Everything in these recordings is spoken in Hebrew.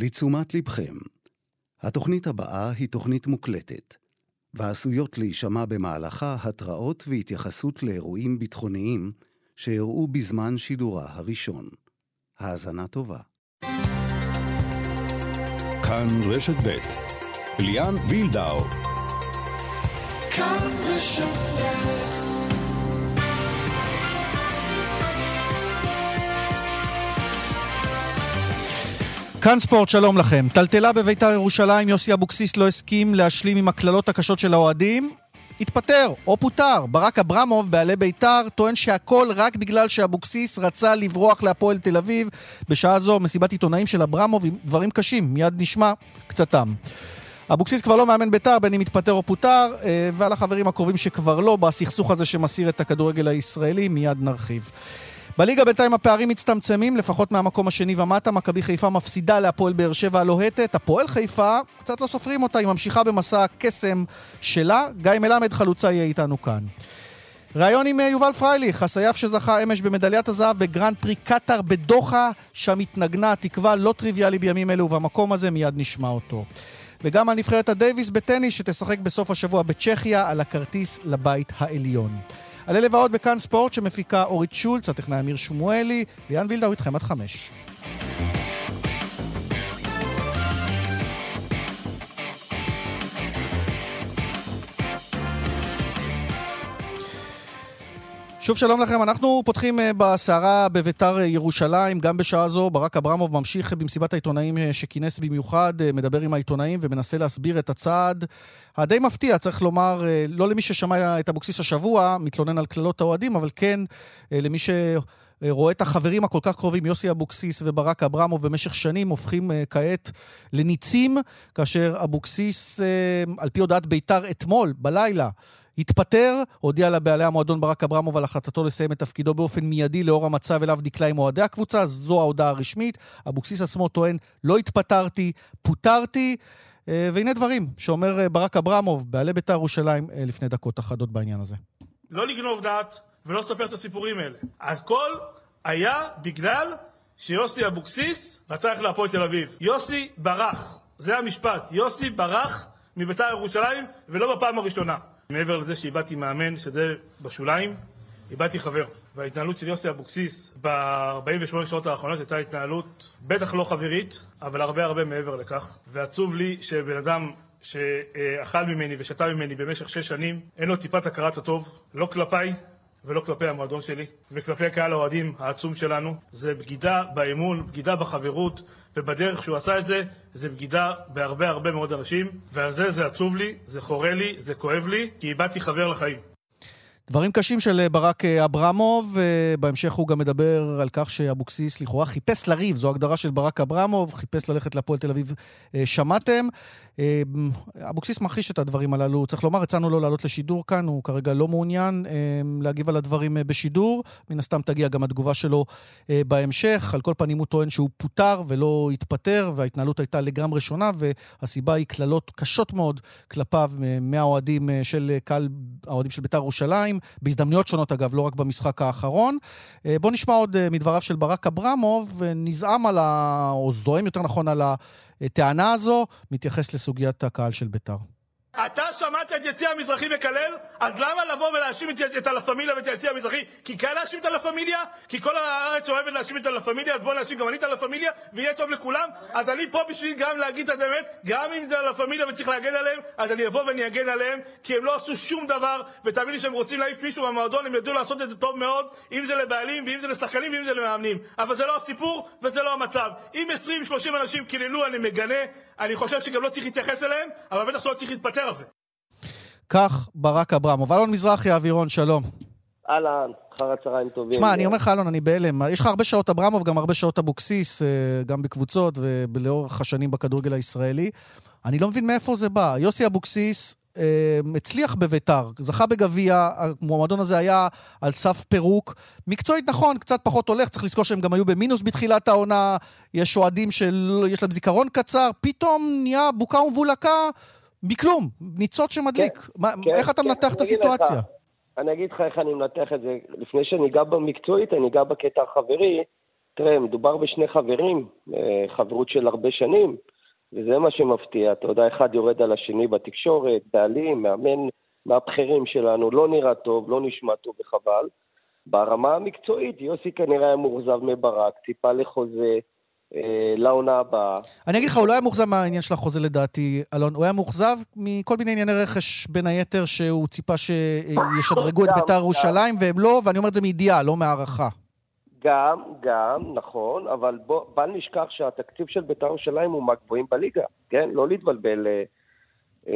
לתשומת לבכם, התוכנית הבאה היא תוכנית מוקלטת, ועשויות להישמע במהלכה התראות והתייחסות לאירועים ביטחוניים שאירעו בזמן שידורה הראשון. האזנה טובה. כאן רשת ב' ליאן וילדאו. כאן רשת ב' כאן ספורט, שלום לכם. טלטלה בביתר ירושלים, יוסי אבוקסיס לא הסכים להשלים עם הקללות הקשות של האוהדים. התפטר או פוטר. ברק אברמוב, בעלי ביתר, טוען שהכל רק בגלל שאבוקסיס רצה לברוח להפועל תל אביב. בשעה זו מסיבת עיתונאים של אברמוב עם דברים קשים, מיד נשמע קצתם. אבוקסיס כבר לא מאמן ביתר, בין אם התפטר או פוטר, אה, ועל החברים הקרובים שכבר לא, בסכסוך הזה שמסעיר את הכדורגל הישראלי, מיד נרחיב. בליגה בינתיים הפערים מצטמצמים, לפחות מהמקום השני ומטה. מכבי חיפה מפסידה להפועל באר שבע הלוהטת. הפועל חיפה, קצת לא סופרים אותה, היא ממשיכה במסע הקסם שלה. גיא מלמד חלוצה יהיה איתנו כאן. ראיון עם אה, יובל פרייליך, הסייף שזכה אמש במדליית הזהב בגרנד פרי קטאר בדוחה, שם התנגנה התקווה לא טריוויאלי בימים אלו, ובמקום הזה מיד נשמע אותו. וגם על נבחרת הדייוויס בטניס שתשחק בסוף השבוע בצ'כיה על הכרטיס לבית העליון. על אלה ועוד בכאן ספורט שמפיקה אורית שולץ, הטכנאי אמיר שמואלי, ליאן וילדאו איתכם עד חמש. שוב שלום לכם, אנחנו פותחים אה, בסערה בביתר ירושלים, גם בשעה זו ברק אברמוב ממשיך במסיבת העיתונאים אה, שכינס במיוחד, אה, מדבר עם העיתונאים ומנסה להסביר את הצעד הדי מפתיע, צריך לומר, לא למי ששמע את אבוקסיס השבוע, מתלונן על קללות האוהדים, אבל כן למי ש... רואה את החברים הכל כך קרובים, יוסי אבוקסיס וברק אברמוב, במשך שנים הופכים כעת לניצים, כאשר אבוקסיס, על פי הודעת בית"ר אתמול, בלילה, התפטר, הודיע לבעלי המועדון ברק אברמוב על החלטתו לסיים את תפקידו באופן מיידי לאור המצב אליו נקלע עם אוהדי הקבוצה, זו ההודעה הרשמית. אבוקסיס עצמו טוען, לא התפטרתי, פוטרתי. אה, והנה דברים שאומר אה, ברק אברמוב, בעלי בית"ר ירושלים, אה, לפני דקות אחדות בעניין הזה. לא לגנוב דעת ולא לספר את הסיפורים האלה. הכל היה בגלל שיוסי אבוקסיס רצה ללכת להפועל תל אביב. יוסי ברח, זה המשפט. יוסי ברח מבית"ר ירושלים, ולא בפעם הראשונה. מעבר לזה שאיבדתי מאמן, שזה בשוליים, איבדתי חבר. וההתנהלות של יוסי אבוקסיס ב-48 שעות האחרונות הייתה התנהלות בטח לא חברית, אבל הרבה הרבה מעבר לכך. ועצוב לי שבן אדם שאכל ממני ושתה ממני במשך שש שנים, אין לו טיפת הכרת הטוב, לא כלפיי ולא כלפי המועדון שלי, וכלפי קהל האוהדים העצום שלנו. זה בגידה באמון, בגידה בחברות, ובדרך שהוא עשה את זה, זה בגידה בהרבה הרבה מאוד אנשים, ועל זה זה עצוב לי, זה חורה לי, זה כואב לי, כי איבדתי חבר לחיים. דברים קשים של אה, ברק אה, אברמוב, אה, בהמשך הוא גם מדבר על כך שאבוקסיס לכאורה חיפש לריב, זו הגדרה של ברק אברמוב, חיפש ללכת להפועל תל אביב, שמעתם. אבוקסיס מכחיש את הדברים הללו, צריך לומר, הצענו לו לעלות לשידור כאן, הוא כרגע לא מעוניין להגיב על הדברים בשידור, מן הסתם תגיע גם התגובה שלו בהמשך. על כל פנים הוא טוען שהוא פוטר ולא התפטר, וההתנהלות הייתה לגמרי שונה, והסיבה היא קללות קשות מאוד כלפיו מהאוהדים של קהל, האוהדים של בית"ר ירושלים. בהזדמנויות שונות אגב, לא רק במשחק האחרון. אה, בואו נשמע עוד אה, מדבריו של ברק אברמוב, נזעם על ה... או זועם יותר נכון על הטענה הזו, מתייחס לסוגיית הקהל של בית"ר. אתה שמעת את יציע המזרחי מקלל? אז למה לבוא ולהאשים את, את הלה פמיליה ואת היציע המזרחי? כי קל להאשים את הלה פמיליה? כי כל הארץ אוהבת להאשים את הלה פמיליה, אז בוא נאשים גם אני את הלה פמיליה, ויהיה טוב לכולם? אז אני פה בשביל גם להגיד את האמת, גם אם זה הלה פמיליה וצריך להגן עליהם, אז אני אבוא ואני אגן עליהם, כי הם לא עשו שום דבר, ותאמין לי שהם רוצים להעיף מישהו מהמועדון, הם ידעו לעשות את זה טוב מאוד, אם זה לבעלים, ואם זה לשחקנים, ואם זה למאמנים. אבל זה לא הסיפור, וזה לא המצב. אם 20-30 אנשים קיללו, אני מגנה, אני חושב שגם לא צריך להתייחס אליהם, אבל בטח שלא צריך להתפטר על זה. כך ברק אברמוב. אלון מזרחי, אווירון, שלום. אהלן, אחר הצהריים טובים. שמע, אני אומר לך, אלון, אני בהלם. יש לך הרבה שעות אברמוב, גם הרבה שעות אבוקסיס, אה, גם בקבוצות ולאורך השנים בכדורגל הישראלי. אני לא מבין מאיפה זה בא. יוסי אבוקסיס אה, הצליח בביתר, זכה בגביע, המועמדון הזה היה על סף פירוק. מקצועית נכון, קצת פחות הולך, צריך לזכור שהם גם היו במינוס בתחילת העונה, יש אוהדים שיש להם זיכרון קצר, פתאום נהיה בוקה ומבולקה. מכלום, ניצוץ שמדליק. כן, מה, כן, איך אתה כן, מנתח את הסיטואציה? לך, אני אגיד לך איך אני מנתח את זה. לפני שאני אגע במקצועית, אני אגע בקטע החברי. תראה, מדובר בשני חברים, אה, חברות של הרבה שנים, וזה מה שמפתיע. אתה יודע, אחד יורד על השני בתקשורת, בעלים, מאמן מהבכירים שלנו, לא נראה טוב, לא נשמע טוב וחבל. ברמה המקצועית, יוסי כנראה היה מאוכזב מברק, ציפה לחוזה לעונה הבאה. אני אגיד לך, הוא לא היה מאוכזב מהעניין של החוזה לדעתי, אלון. הוא היה מאוכזב מכל מיני ענייני רכש, בין היתר, שהוא ציפה שישדרגו את בית"ר. ירושלים, והם לא, ואני אומר את זה מידיעה, לא מהערכה. גם, גם, נכון, אבל בוא, בל נשכח שהתקציב של בית"ר ירושלים הוא מהגבוהים בליגה, כן? לא להתבלבל, אה, אה,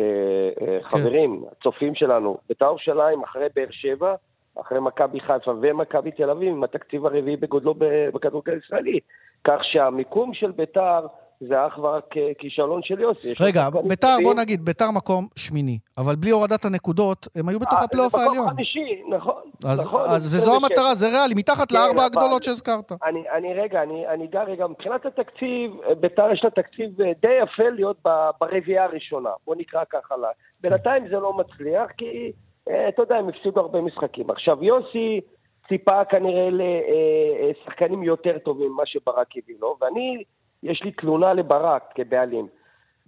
אה, חברים, הצופים שלנו. בית"ר ירושלים אחרי באר שבע, אחרי מכבי חיפה ומכבי תל אביב, עם התקציב הרביעי בגודלו בכדורגל הישראלי. כך שהמיקום של בית"ר זה אך ורק אה, כישלון של יוסי. רגע, ביתר. בוא נגיד, ביתר מקום שמיני, אבל בלי הורדת הנקודות, הם היו בתוך אה, הפלייאוף זה מקום העליון. חמישי, נכון. אז, נכון, אז וזו המטרה, זה ריאלי, מתחת כן, לארבע אבל- הגדולות שהזכרת. אני, אני רגע, אני, אני אגע רגע, מבחינת התקציב, אה, ביתר יש לה תקציב די יפה להיות ברביעייה הראשונה, בוא נקרא ככה לה. בינתיים זה לא מצליח, כי אתה יודע, הם הפסידו הרבה משחקים. עכשיו, יוסי ציפה כנראה לשחקנים יותר טובים ממה שברק הביא לו, ואני, יש לי תלונה לברק כבעלים.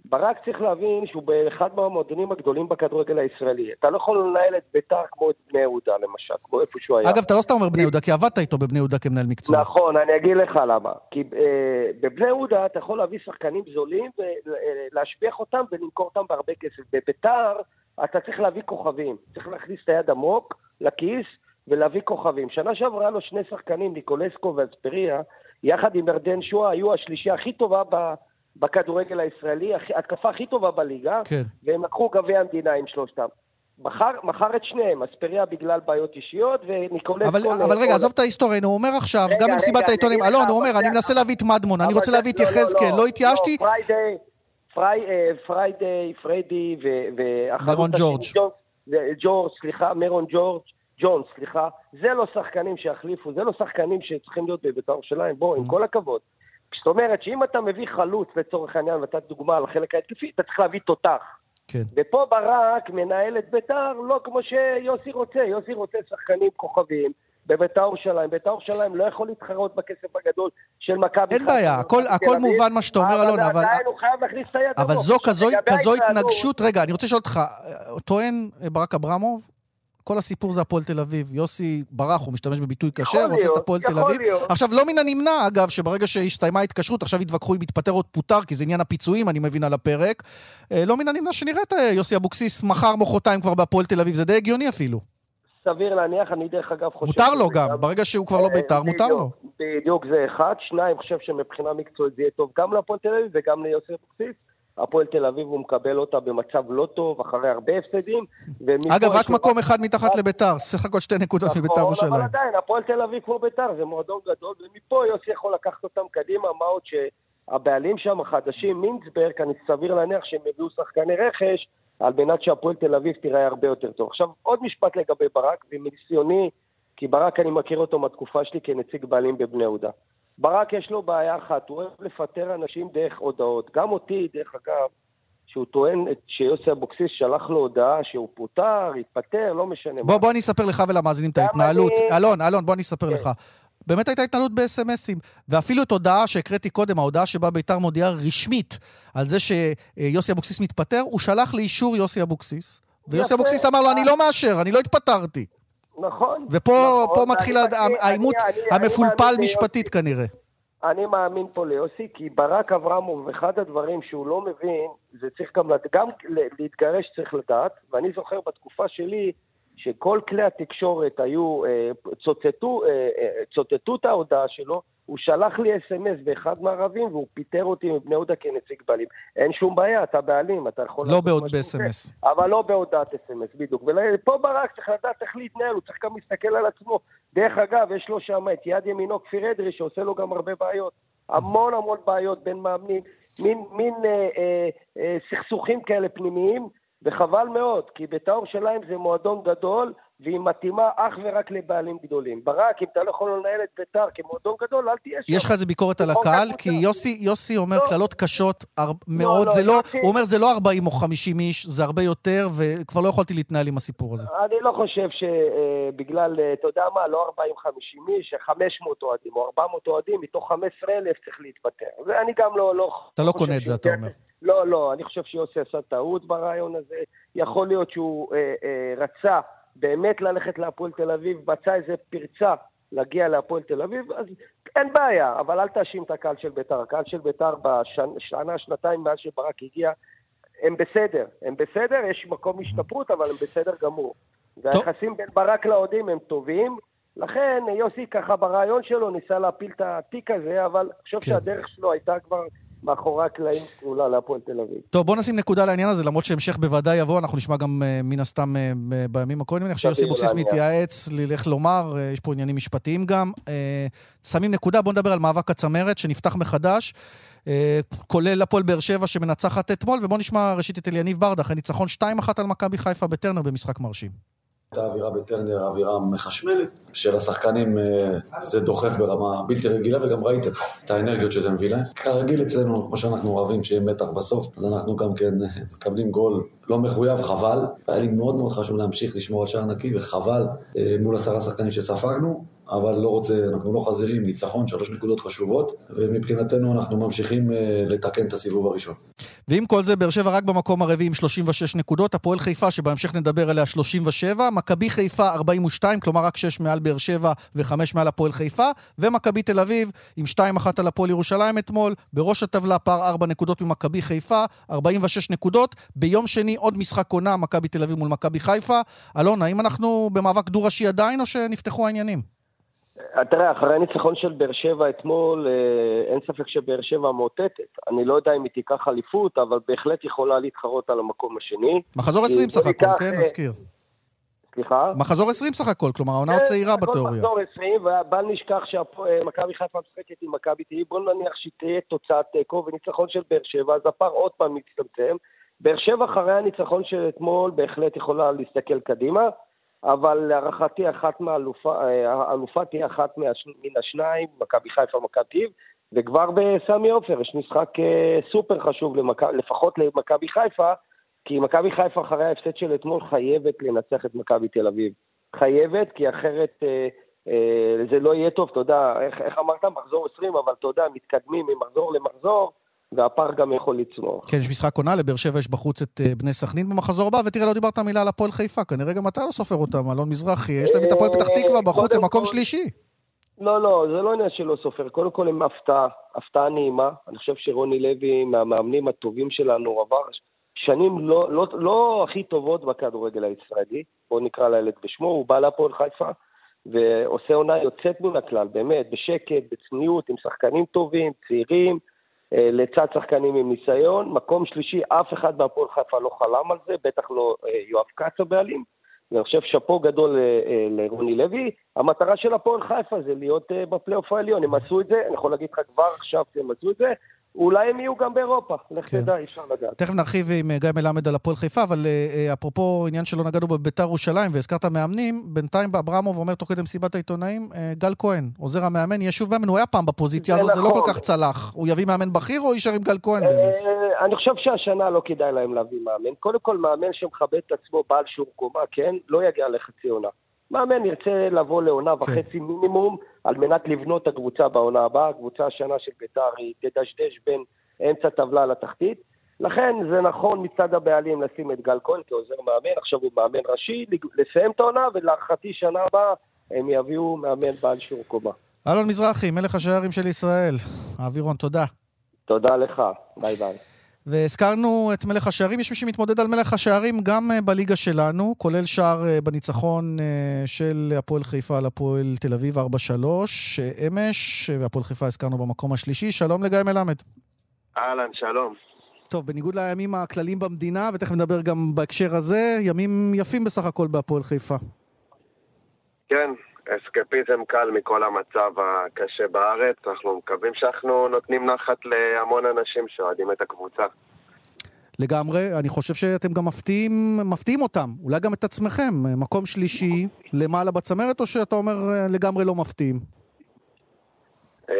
ברק צריך להבין שהוא באחד מהמועדונים הגדולים בכדורגל הישראלי. אתה לא יכול לנהל את ביתר כמו את בני יהודה, למשל, כמו איפה שהוא היה. אגב, אתה לא סתם אומר בני יהודה, כי עבדת איתו בבני יהודה כמנהל מקצוע. נכון, אני אגיד לך למה. כי אה, בבני יהודה אתה יכול להביא שחקנים זולים ולהשביח אותם ולמכור אותם בהרבה כסף. בביתר אתה צריך להביא כוכבים. צריך להכניס את היד עמוק לכיס ולהביא כוכבים. שנה שעברה לו שני שחקנים, ניקולסקו ואספריה, יחד עם ירדן שואה, היו השלישייה הכי טובה ב... בכדורגל הישראלי, התקפה הכי טובה בליגה, כן. והם לקחו גביע המדינה עם שלושתם. מכר, מכר את שניהם, אספריה בגלל בעיות אישיות, וניקולסקו... אבל, אבל רגע, עזוב את ההיסטוריה, הוא אומר עכשיו, רגע, גם במסיבת העיתונים, אלון, הוא אומר, אבל אני מנסה להביא את מדמון, אני אבל רוצה להביא את לא, לא, יחזקאל, לא, לא התייאשתי, פריידי, אה, פריידי, פריידי ו- והחלוץ מרון השני, ג'ורג'. ג'ורג', סליחה, מרון ג'ורג', ג'ון, סליחה, זה לא שחקנים שיחליפו, זה לא שחקנים שצריכים להיות בבית"ר ירושלים, בוא, אממ. עם כל הכבוד. זאת אומרת שאם אתה מביא חלוץ לצורך העניין, ונתת דוגמה על החלק ההתקפי, אתה צריך להביא תותח. כן. ופה ברק מנהל את ביתר לא כמו שיוסי רוצה, יוסי רוצה שחקנים כוכבים בביתר ירושלים. ביתר ירושלים לא יכול להתחרות בכסף הגדול של מכבי אין בעיה, הכל- הכל מובן מה שאתה אומר, אלון, אבל- עדיין הוא חייב להכניס את היד אבל. זו כזו, כזו התנגשות, רגע, אני רוצה לשאול אותך, טוען ברק אברמוב, כל הסיפור זה הפועל תל אביב. יוסי ברח, הוא משתמש בביטוי קשה, רוצה את הפועל תל אביב. להיות. עכשיו, לא מן הנמנע, אגב, שברגע שהסתיימה ההתקשרות, עכשיו יתווכחו אם יתפטר או פוטר, כי זה עניין הפיצויים, אני מבין, על הפרק. אה, לא מן הנמנע שנראה את אה, יוסי אבוקסיס מחר, מחרתיים כבר בהפועל תל אביב, זה די הגיוני אפילו. סביר להניח, אני דרך אגב חושב... מותר לו גם, ברגע שהוא כבר לא אה, בית"ר, מותר לו. בדיוק, זה אחד. שניים, חושב שמבחינה מקצועית זה יהיה טוב גם להפועל תל אביב וגם ליוסי אבוקסיס. הפועל תל אביב, הוא מקבל אותה במצב לא טוב, אחרי הרבה הפסדים. אגב, רק מקום אחד מתחת לביתר, סך הכל שתי נקודות מביתר נכון, ירושלים. אבל עדיין, הפועל תל אביב כמו ביתר, זה מועדון גדול, ומפה יוסי יכול לקחת אותם קדימה, מה עוד שהבעלים שם החדשים, מינצברג, אני סביר להניח שהם יביאו שחקני רכש, על מנת שהפועל תל אביב תיראה הרבה יותר טוב. עכשיו, עוד משפט לגבי ברק, ומניסיוני, כי ברק אני מכיר אותו מהתקופה שלי כנציג בעלים בבני יהודה. ברק יש לו בעיה אחת, הוא אוהב לפטר אנשים דרך הודעות. גם אותי, דרך אגב, שהוא טוען שיוסי אבוקסיס שלח לו הודעה שהוא פוטר, התפטר, לא משנה בוא, מה. בוא אני אספר לך ולמאזינים את ההתנהלות. אני- אלון, אלון, בוא אני אספר כן. לך. באמת הייתה התנהלות ב-SMSים, ואפילו את הודעה שהקראתי קודם, ההודעה שבה ביתר מודיעה רשמית על זה שיוסי אבוקסיס מתפטר, הוא שלח לאישור יוסי אבוקסיס, ויוסי. אבוקסיס אמר לו, אני לא מאשר, אני לא התפטרתי. נכון. ופה נכון, מתחיל העימות המפולפל משפטית. כנראה. אני מאמין פה ליוסי, כי ברק אברמוב, אחד הדברים שהוא לא מבין, זה צריך גם, גם להתגרש צריך לדעת, ואני זוכר בתקופה שלי, שכל כלי התקשורת היו, אה, צוטטו, אה, אה, צוטטו את ההודעה שלו, הוא שלח לי אס.אם.אס באחד מהערבים, והוא פיטר אותי מבני יהודה כנציג בעלים. אין שום בעיה, אתה בעלים, אתה יכול... לא בעוד. ב-SMS. אבל לא בהודעת אס.אם.אס, בדיוק. ופה ברק צריך לדעת איך להתנהל, הוא צריך גם להסתכל על עצמו. דרך אגב, יש לו שם את יד ימינו כפיר אדרי, שעושה לו גם הרבה בעיות. המון המון בעיות בין מאמנים, מין, מין אה, אה, אה, סכסוכים כאלה פנימיים, וחבל מאוד, כי בית"ר ירושלים זה מועדון גדול, והיא מתאימה אך ורק לבעלים גדולים. ברק, אם אתה לא יכול לנהל את בית"ר כמועדון גדול, אל תהיה שם. יש לך איזה ביקורת על הקהל? כי יוסי, יוסי אומר לא. קללות קשות הר- מאוד, לא, זה לא, יוסי- הוא אומר זה לא 40 או 50 איש, זה הרבה יותר, וכבר לא יכולתי להתנהל עם הסיפור הזה. אני לא חושב שבגלל, אתה יודע מה, לא 40-50 איש, 500 אוהדים או 400 אוהדים, מתוך 15,000 צריך להתפטר. ואני גם לא... לא אתה לא קונה את זה, אתה שיוסי- אומר. לא, לא, אני חושב שיוסי עשה טעות ברעיון הזה. יכול להיות שהוא אה, אה, רצה באמת ללכת להפועל תל אביב, מצא איזה פרצה להגיע להפועל תל אביב, אז אין בעיה, אבל אל תאשים את הקהל של בית"ר. הקהל של בית"ר בשנה, שנתיים מאז שברק הגיע, הם בסדר. הם בסדר, יש מקום השתפרות, אבל הם בסדר גמור. והיחסים בין ברק לאוהדים הם טובים. לכן יוסי ככה ברעיון שלו ניסה להפיל את התיק הזה, אבל אני חושב כן. שהדרך שלו הייתה כבר מאחורי הקלעים סגולה להפועל תל אביב. טוב, בוא נשים נקודה לעניין הזה, למרות שהמשך בוודאי יבוא, אנחנו נשמע גם אה, מן הסתם אה, ב- בימים הקודמים. אני חושב שיוסי אבוקסיס להניח. מתייעץ, לך לומר, אה, יש פה עניינים משפטיים גם. אה, שמים נקודה, בוא נדבר על מאבק הצמרת שנפתח מחדש, אה, כולל הפועל באר שבע שמנצחת אתמול, ובוא נשמע ראשית את אליניב ברדה, אחרי ניצחון 2-1 על מכבי חיפה בטרנר במשחק מרשים. הייתה אווירה בטרנר, אווירה מחשמלת, של השחקנים אה, זה דוחף ברמה בלתי רגילה, וגם ראיתם את האנרגיות שזה מביא להם. כרגיל אצלנו, כמו שאנחנו אוהבים, שיהיה מתח בסוף, אז אנחנו גם כן אה, מקבלים גול לא מחויב, חבל. היה לי מאוד מאוד חשוב להמשיך לשמור על שער נקי, וחבל אה, מול עשרה שחקנים שספגנו, אבל לא רוצה, אנחנו לא חזירים, ניצחון, שלוש נקודות חשובות, ומבחינתנו אנחנו ממשיכים אה, לתקן את הסיבוב הראשון. ועם כל זה, באר שבע רק במקום הרביעי עם 36 נקודות, הפועל חיפה, שבהמשך נדבר עליה 37, מכבי חיפה 42, כלומר רק 6 מעל באר שבע ו-5 מעל הפועל חיפה, ומכבי תל אביב עם 2-1 על הפועל ירושלים אתמול, בראש הטבלה פער 4 נקודות ממכבי חיפה, 46 נקודות. ביום שני עוד משחק עונה, מכבי תל אביב מול מכבי חיפה. אלון, האם אנחנו במאבק דו-ראשי עדיין, או שנפתחו העניינים? אה, תראה, אחרי הניצחון של באר שבע אתמול, אה, אין ספק שבאר שבע מאותתת. אני לא יודע אם היא תיקח אליפות, אבל בהחלט יכולה להתחרות על המקום השני. מחזור 20 סך הכל, כן, אה, נזכיר. סליחה? מחזור 20 סך הכל, כלומר העונה כן, צעירה הכל בתיאוריה. מחזור 20, ובל נשכח שמכבי חיפה משחקת עם מכבי תל אביב, בוא נניח שתהיה תוצאת תיקו וניצחון של באר שבע, אז הפער עוד פעם מצטמצם. באר שבע אחרי הניצחון של אתמול בהחלט יכולה להסתכל קדימה, אבל להערכתי אחת מהאלופה, אה, האלופה תהיה אחת מן השניים, מכבי חיפה ומכבי אביב, וכבר בסמי עופר יש משחק אה, סופר חשוב. לפחות למכבי חיפה, כי מכבי חיפה אחרי ההפסד של אתמול חייבת לנצח את מכבי תל אביב. חייבת, כי אחרת אה, זה לא יהיה טוב, אתה יודע, איך, איך אמרת? מחזור 20, אבל אתה יודע, מתקדמים ממחזור למחזור, והפער גם יכול לצמוח. כן, יש משחק עונה, לבאר שבע יש בחוץ את אה, בני סכנין במחזור הבא, ותראה, לא דיברת מילה על הפועל חיפה, כנראה גם אתה לא סופר אותם, אלון מזרחי, יש להם את הפועל פתח תקווה בחוץ, קודם מקום שלישי. לא, לא, זה לא עניין שלא סופר. קודם כל הם הפתעה, הפתעה נעימה. אני חושב שרוני לוי, מהמאמנים הטובים שלנו, עבר שנים לא, לא, לא הכי טובות בכדורגל הישראלי, בואו נקרא לילד בשמו, הוא בא להפועל חיפה ועושה עונה יוצאת מן הכלל, באמת, בשקט, בצניעות, עם שחקנים טובים, צעירים, אה, לצד שחקנים עם ניסיון. מקום שלישי, אף אחד בהפועל חיפה לא חלם על זה, בטח לא אה, יואב כץ הבעלים. ואני חושב שאפו גדול אה, אה, לרוני לוי. המטרה של הפועל חיפה זה להיות אה, בפלייאוף העליון. הם עשו את זה, אני יכול להגיד לך כבר עכשיו שהם עשו את זה. אולי הם יהיו גם באירופה, לך כן. תדע, אי אפשר לדעת. תכף נרחיב עם אה, גיא מלמד על הפועל חיפה, אבל אה, אה, אפרופו עניין שלא נגענו בביתר ירושלים והזכרת מאמנים, בינתיים אברמוב אומר תוך כדי מסיבת העיתונאים, גל כהן, עוזר המאמן, יהיה שוב מאמן, הוא היה פעם בפוזיציה זה הזאת, זה לא נכון. כל כך צלח. הוא יביא מאמן בכיר או יישאר עם גל כהן באמת? אני חושב שהשנה לא כדאי להם להביא מאמן. קודם כל, מאמן שמכבד את עצמו, בעל שיעור קומה, כן? לא יגיע לחצי עונה. מאמן ירצה לבוא לעונה כן. וחצי מינימום, על מנת לבנות את הקבוצה בעונה הבאה. הקבוצה השנה של ביתר היא תדשדש בין אמצע טבלה לתחתית. לכן זה נכון מצד הבעלים לשים את גל כהן כעוזר מאמן, עכשיו הוא מאמן ראשי, לסיים את העונה, ולהערכתי שנה הבאה הם יביאו מאמן בעל שיעור קומה. אלון מזרחי, מלך השערים של ישראל. האווירון, תודה. תודה לך, ביי ביי. והזכרנו את מלך השערים, יש מי שמתמודד על מלך השערים גם אה, בליגה שלנו, כולל שער אה, בניצחון אה, של הפועל חיפה על הפועל תל אביב 4-3 אה, אמש, והפועל חיפה הזכרנו במקום השלישי. שלום לגיא מלמד. אהלן, שלום. טוב, בניגוד לימים הכלליים במדינה, ותכף נדבר גם בהקשר הזה, ימים יפים בסך הכל בהפועל חיפה. כן, אסקפיזם קל מכל המצב הקשה בארץ. אנחנו מקווים שאנחנו נותנים נחת להמון אנשים שאוהדים את הקבוצה. לגמרי, אני חושב שאתם גם מפתיעים, מפתיעים אותם, אולי גם את עצמכם. מקום שלישי למעלה בצמרת, או שאתה אומר אה, לגמרי לא מפתיעים? אמ,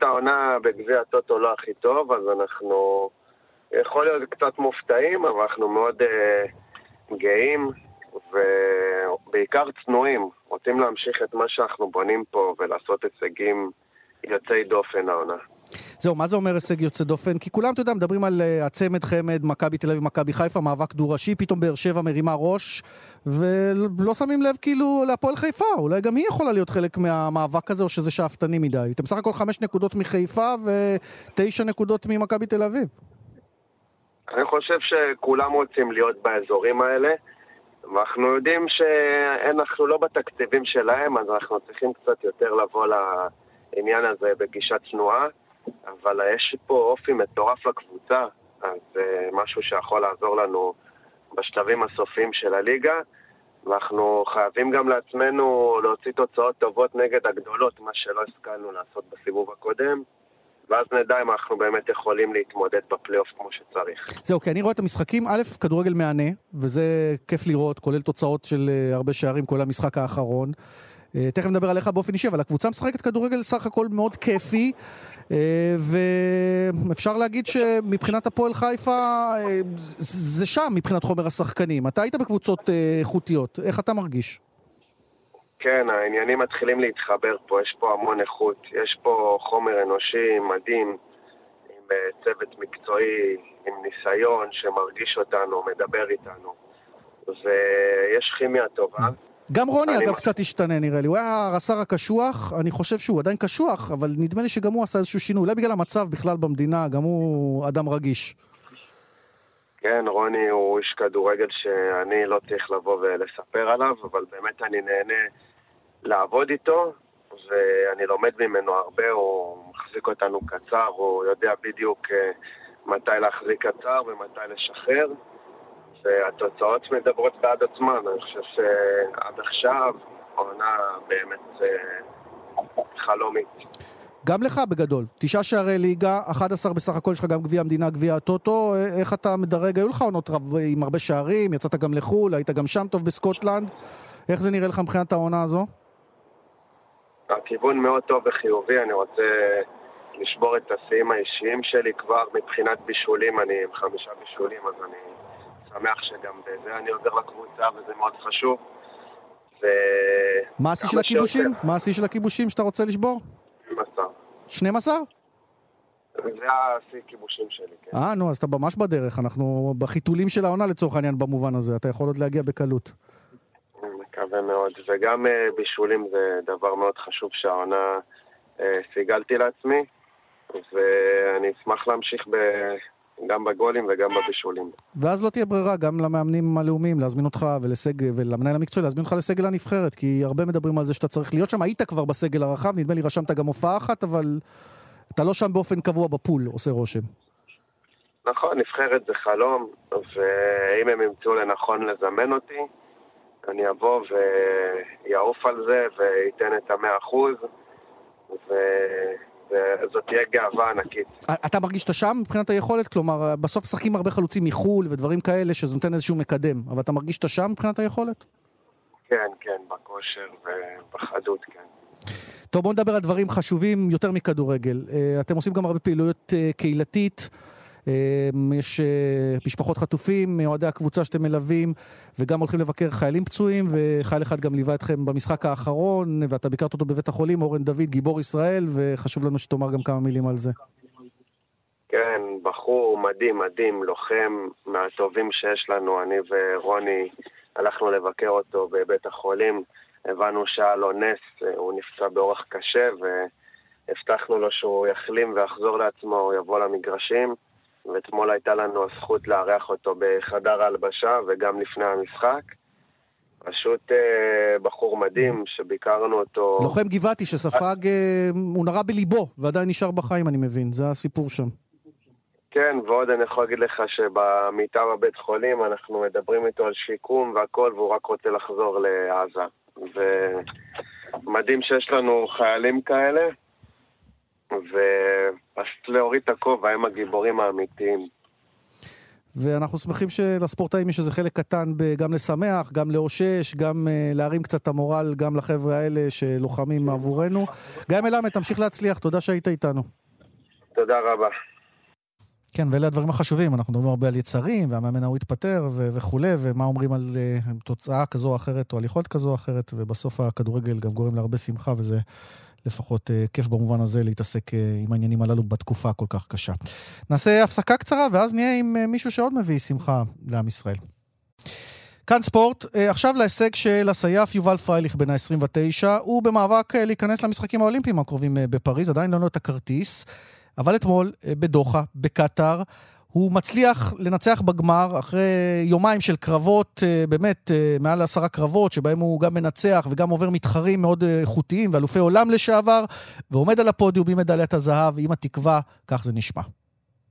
העונה בגביע הטוטו לא הכי טוב, אז אנחנו יכול להיות קצת מופתעים, אבל אנחנו מאוד uh, גאים ובעיקר צנועים. רוצים להמשיך את מה שאנחנו בונים פה ולעשות הישגים יוצאי דופן העונה. זהו, מה זה אומר הישג יוצא דופן? כי כולם, אתה יודע, מדברים על uh, הצמד חמד, מכבי תל אביב, מכבי חיפה, מאבק דו-ראשי, פתאום באר שבע מרימה ראש, ולא שמים לב כאילו להפועל חיפה, אולי גם היא יכולה להיות חלק מהמאבק הזה, או שזה שאפתני מדי. אתם בסך הכל חמש נקודות מחיפה ותשע נקודות ממכבי תל אביב. אני חושב שכולם רוצים להיות באזורים האלה, ואנחנו יודעים שאנחנו לא בתקציבים שלהם, אז אנחנו צריכים קצת יותר לבוא לעניין הזה בגישה צנועה. אבל יש פה אופי מטורף לקבוצה, אז uh, משהו שיכול לעזור לנו בשלבים הסופיים של הליגה. ואנחנו חייבים גם לעצמנו להוציא תוצאות טובות נגד הגדולות, מה שלא השכלנו לעשות בסיבוב הקודם. ואז נדע אם אנחנו באמת יכולים להתמודד בפלייאוף כמו שצריך. זהו, כי אני רואה את המשחקים, א', כדורגל מהנה, וזה כיף לראות, כולל תוצאות של uh, הרבה שערים, כולל המשחק האחרון. Uh, תכף נדבר עליך באופן אישי, אבל הקבוצה משחקת כדורגל סך הכל מאוד כיפי. אה, ואפשר להגיד שמבחינת הפועל חיפה, אה, זה שם מבחינת חומר השחקנים. אתה היית בקבוצות אה, איכותיות, איך אתה מרגיש? כן, העניינים מתחילים להתחבר פה, יש פה המון איכות, יש פה חומר אנושי מדהים, עם צוות מקצועי, עם ניסיון שמרגיש אותנו, מדבר איתנו, ויש כימיה טובה. גם רוני, אגב, קצת השתנה נראה לי. הוא היה השר הקשוח, אני חושב שהוא עדיין קשוח, אבל נדמה לי שגם הוא עשה איזשהו שינוי. אולי בגלל המצב בכלל במדינה, גם הוא אדם רגיש. כן, רוני הוא איש כדורגל שאני לא צריך לבוא ולספר עליו, אבל באמת אני נהנה לעבוד איתו, ואני לומד ממנו הרבה, הוא מחזיק אותנו קצר, הוא יודע בדיוק אה, מתי להחזיק קצר ומתי לשחרר. והתוצאות מדברות בעד עצמן. אני חושב שעד עכשיו העונה באמת אה, חלומית. גם לך בגדול, תשעה שערי ליגה, 11 בסך הכל, יש לך גם גביע המדינה, גביע הטוטו, אה, איך אתה מדרג? היו לך עונות רב עם הרבה שערים, יצאת גם לחו"ל, היית גם שם טוב בסקוטלנד, איך זה נראה לך מבחינת העונה הזו? הכיוון מאוד טוב וחיובי, אני רוצה לשבור את השיאים האישיים שלי כבר מבחינת בישולים, אני עם חמישה בישולים, אז אני שמח שגם בזה אני עוזר לקבוצה וזה מאוד חשוב. ו... מה השיא של הכיבושים? מה השיא של הכיבושים שאתה רוצה לשבור? 12. 12? זה השיא כיבושים שלי, כן. אה, נו, אז אתה ממש בדרך. אנחנו בחיתולים של העונה לצורך העניין במובן הזה. אתה יכול עוד להגיע בקלות. מקווה מאוד. וגם uh, בישולים זה דבר מאוד חשוב שהעונה uh, סיגלתי לעצמי, ואני אשמח להמשיך ב... גם בגולים וגם בבישולים. ואז לא תהיה ברירה גם למאמנים הלאומיים להזמין אותך ולסג... ולמנהל המקצועי להזמין אותך לסגל הנבחרת, כי הרבה מדברים על זה שאתה צריך להיות שם. היית כבר בסגל הרחב, נדמה לי רשמת גם הופעה אחת, אבל אתה לא שם באופן קבוע בפול, עושה רושם. נכון, נבחרת זה חלום, ואם הם ימצאו לנכון לזמן אותי, אני אבוא ויעוף על זה וייתן את המאה אחוז. וזאת תהיה גאווה ענקית. אתה מרגיש שאתה שם מבחינת היכולת? כלומר, בסוף משחקים הרבה חלוצים מחו"ל ודברים כאלה, שזה נותן איזשהו מקדם, אבל אתה מרגיש שאתה שם מבחינת היכולת? כן, כן, בכושר ובחדות, כן. טוב, בואו נדבר על דברים חשובים יותר מכדורגל. אה, אתם עושים גם הרבה פעילויות אה, קהילתית. אמ, יש אה, משפחות חטופים מאוהדי הקבוצה שאתם מלווים, וגם הולכים לבקר חיילים פצועים, וחייל אחד גם ליווה אתכם במשחק האחרון, ואתה ביקרת אותו בבית החולים, אורן דוד, גיבור ישראל, וחשוב לנו שתאמר גם כמה מילים על זה. כן, בחור מדהים, מדהים, לוחם מהטובים שיש לנו. אני ורוני הלכנו לבקר אותו בבית החולים, הבנו שהיה לו נס, הוא נפצע באורח קשה, והבטחנו לו שהוא יחלים ויחזור לעצמו, הוא יבוא למגרשים. ואתמול הייתה לנו הזכות לארח אותו בחדר ההלבשה וגם לפני המשחק. פשוט אה, בחור מדהים שביקרנו אותו... לוחם גבעתי שספג, אה, הוא נרא בליבו ועדיין נשאר בחיים, אני מבין. זה הסיפור שם. כן, ועוד אני יכול להגיד לך שבמיטה בבית חולים אנחנו מדברים איתו על שיקום והכל, והוא רק רוצה לחזור לעזה. ומדהים שיש לנו חיילים כאלה, ופשוט להוריד את הכובע, הם הגיבורים האמיתיים. ואנחנו שמחים שלספורטאים יש איזה חלק קטן גם לשמח, גם לאושש, גם uh, להרים קצת את המורל גם לחבר'ה האלה שלוחמים עבורנו. גיא מלמד, תמשיך להצליח, תודה שהיית איתנו. תודה רבה. כן, ואלה הדברים החשובים. אנחנו מדברים הרבה על יצרים, והמאמן ההוא התפטר ו- וכולי, ומה אומרים על uh, תוצאה כזו או אחרת, או על יכולת כזו או אחרת, ובסוף הכדורגל גם גורם להרבה שמחה, וזה לפחות uh, כיף במובן הזה להתעסק uh, עם העניינים הללו בתקופה הכל כך קשה. נעשה הפסקה קצרה, ואז נהיה עם uh, מישהו שעוד מביא שמחה לעם ישראל. כאן ספורט, עכשיו להישג של הסייף יובל פרייליך בן ה-29, הוא במאבק להיכנס למשחקים האולימפיים הקרובים בפריז, עדיין לא נותן את הכרטיס. אבל אתמול, אה, בדוחה, בקטאר, הוא מצליח לנצח בגמר אחרי יומיים של קרבות, אה, באמת אה, מעל עשרה קרבות, שבהם הוא גם מנצח וגם עובר מתחרים מאוד איכותיים ואלופי עולם לשעבר, ועומד על הפודיום עם מדליית הזהב, עם התקווה, כך זה נשמע.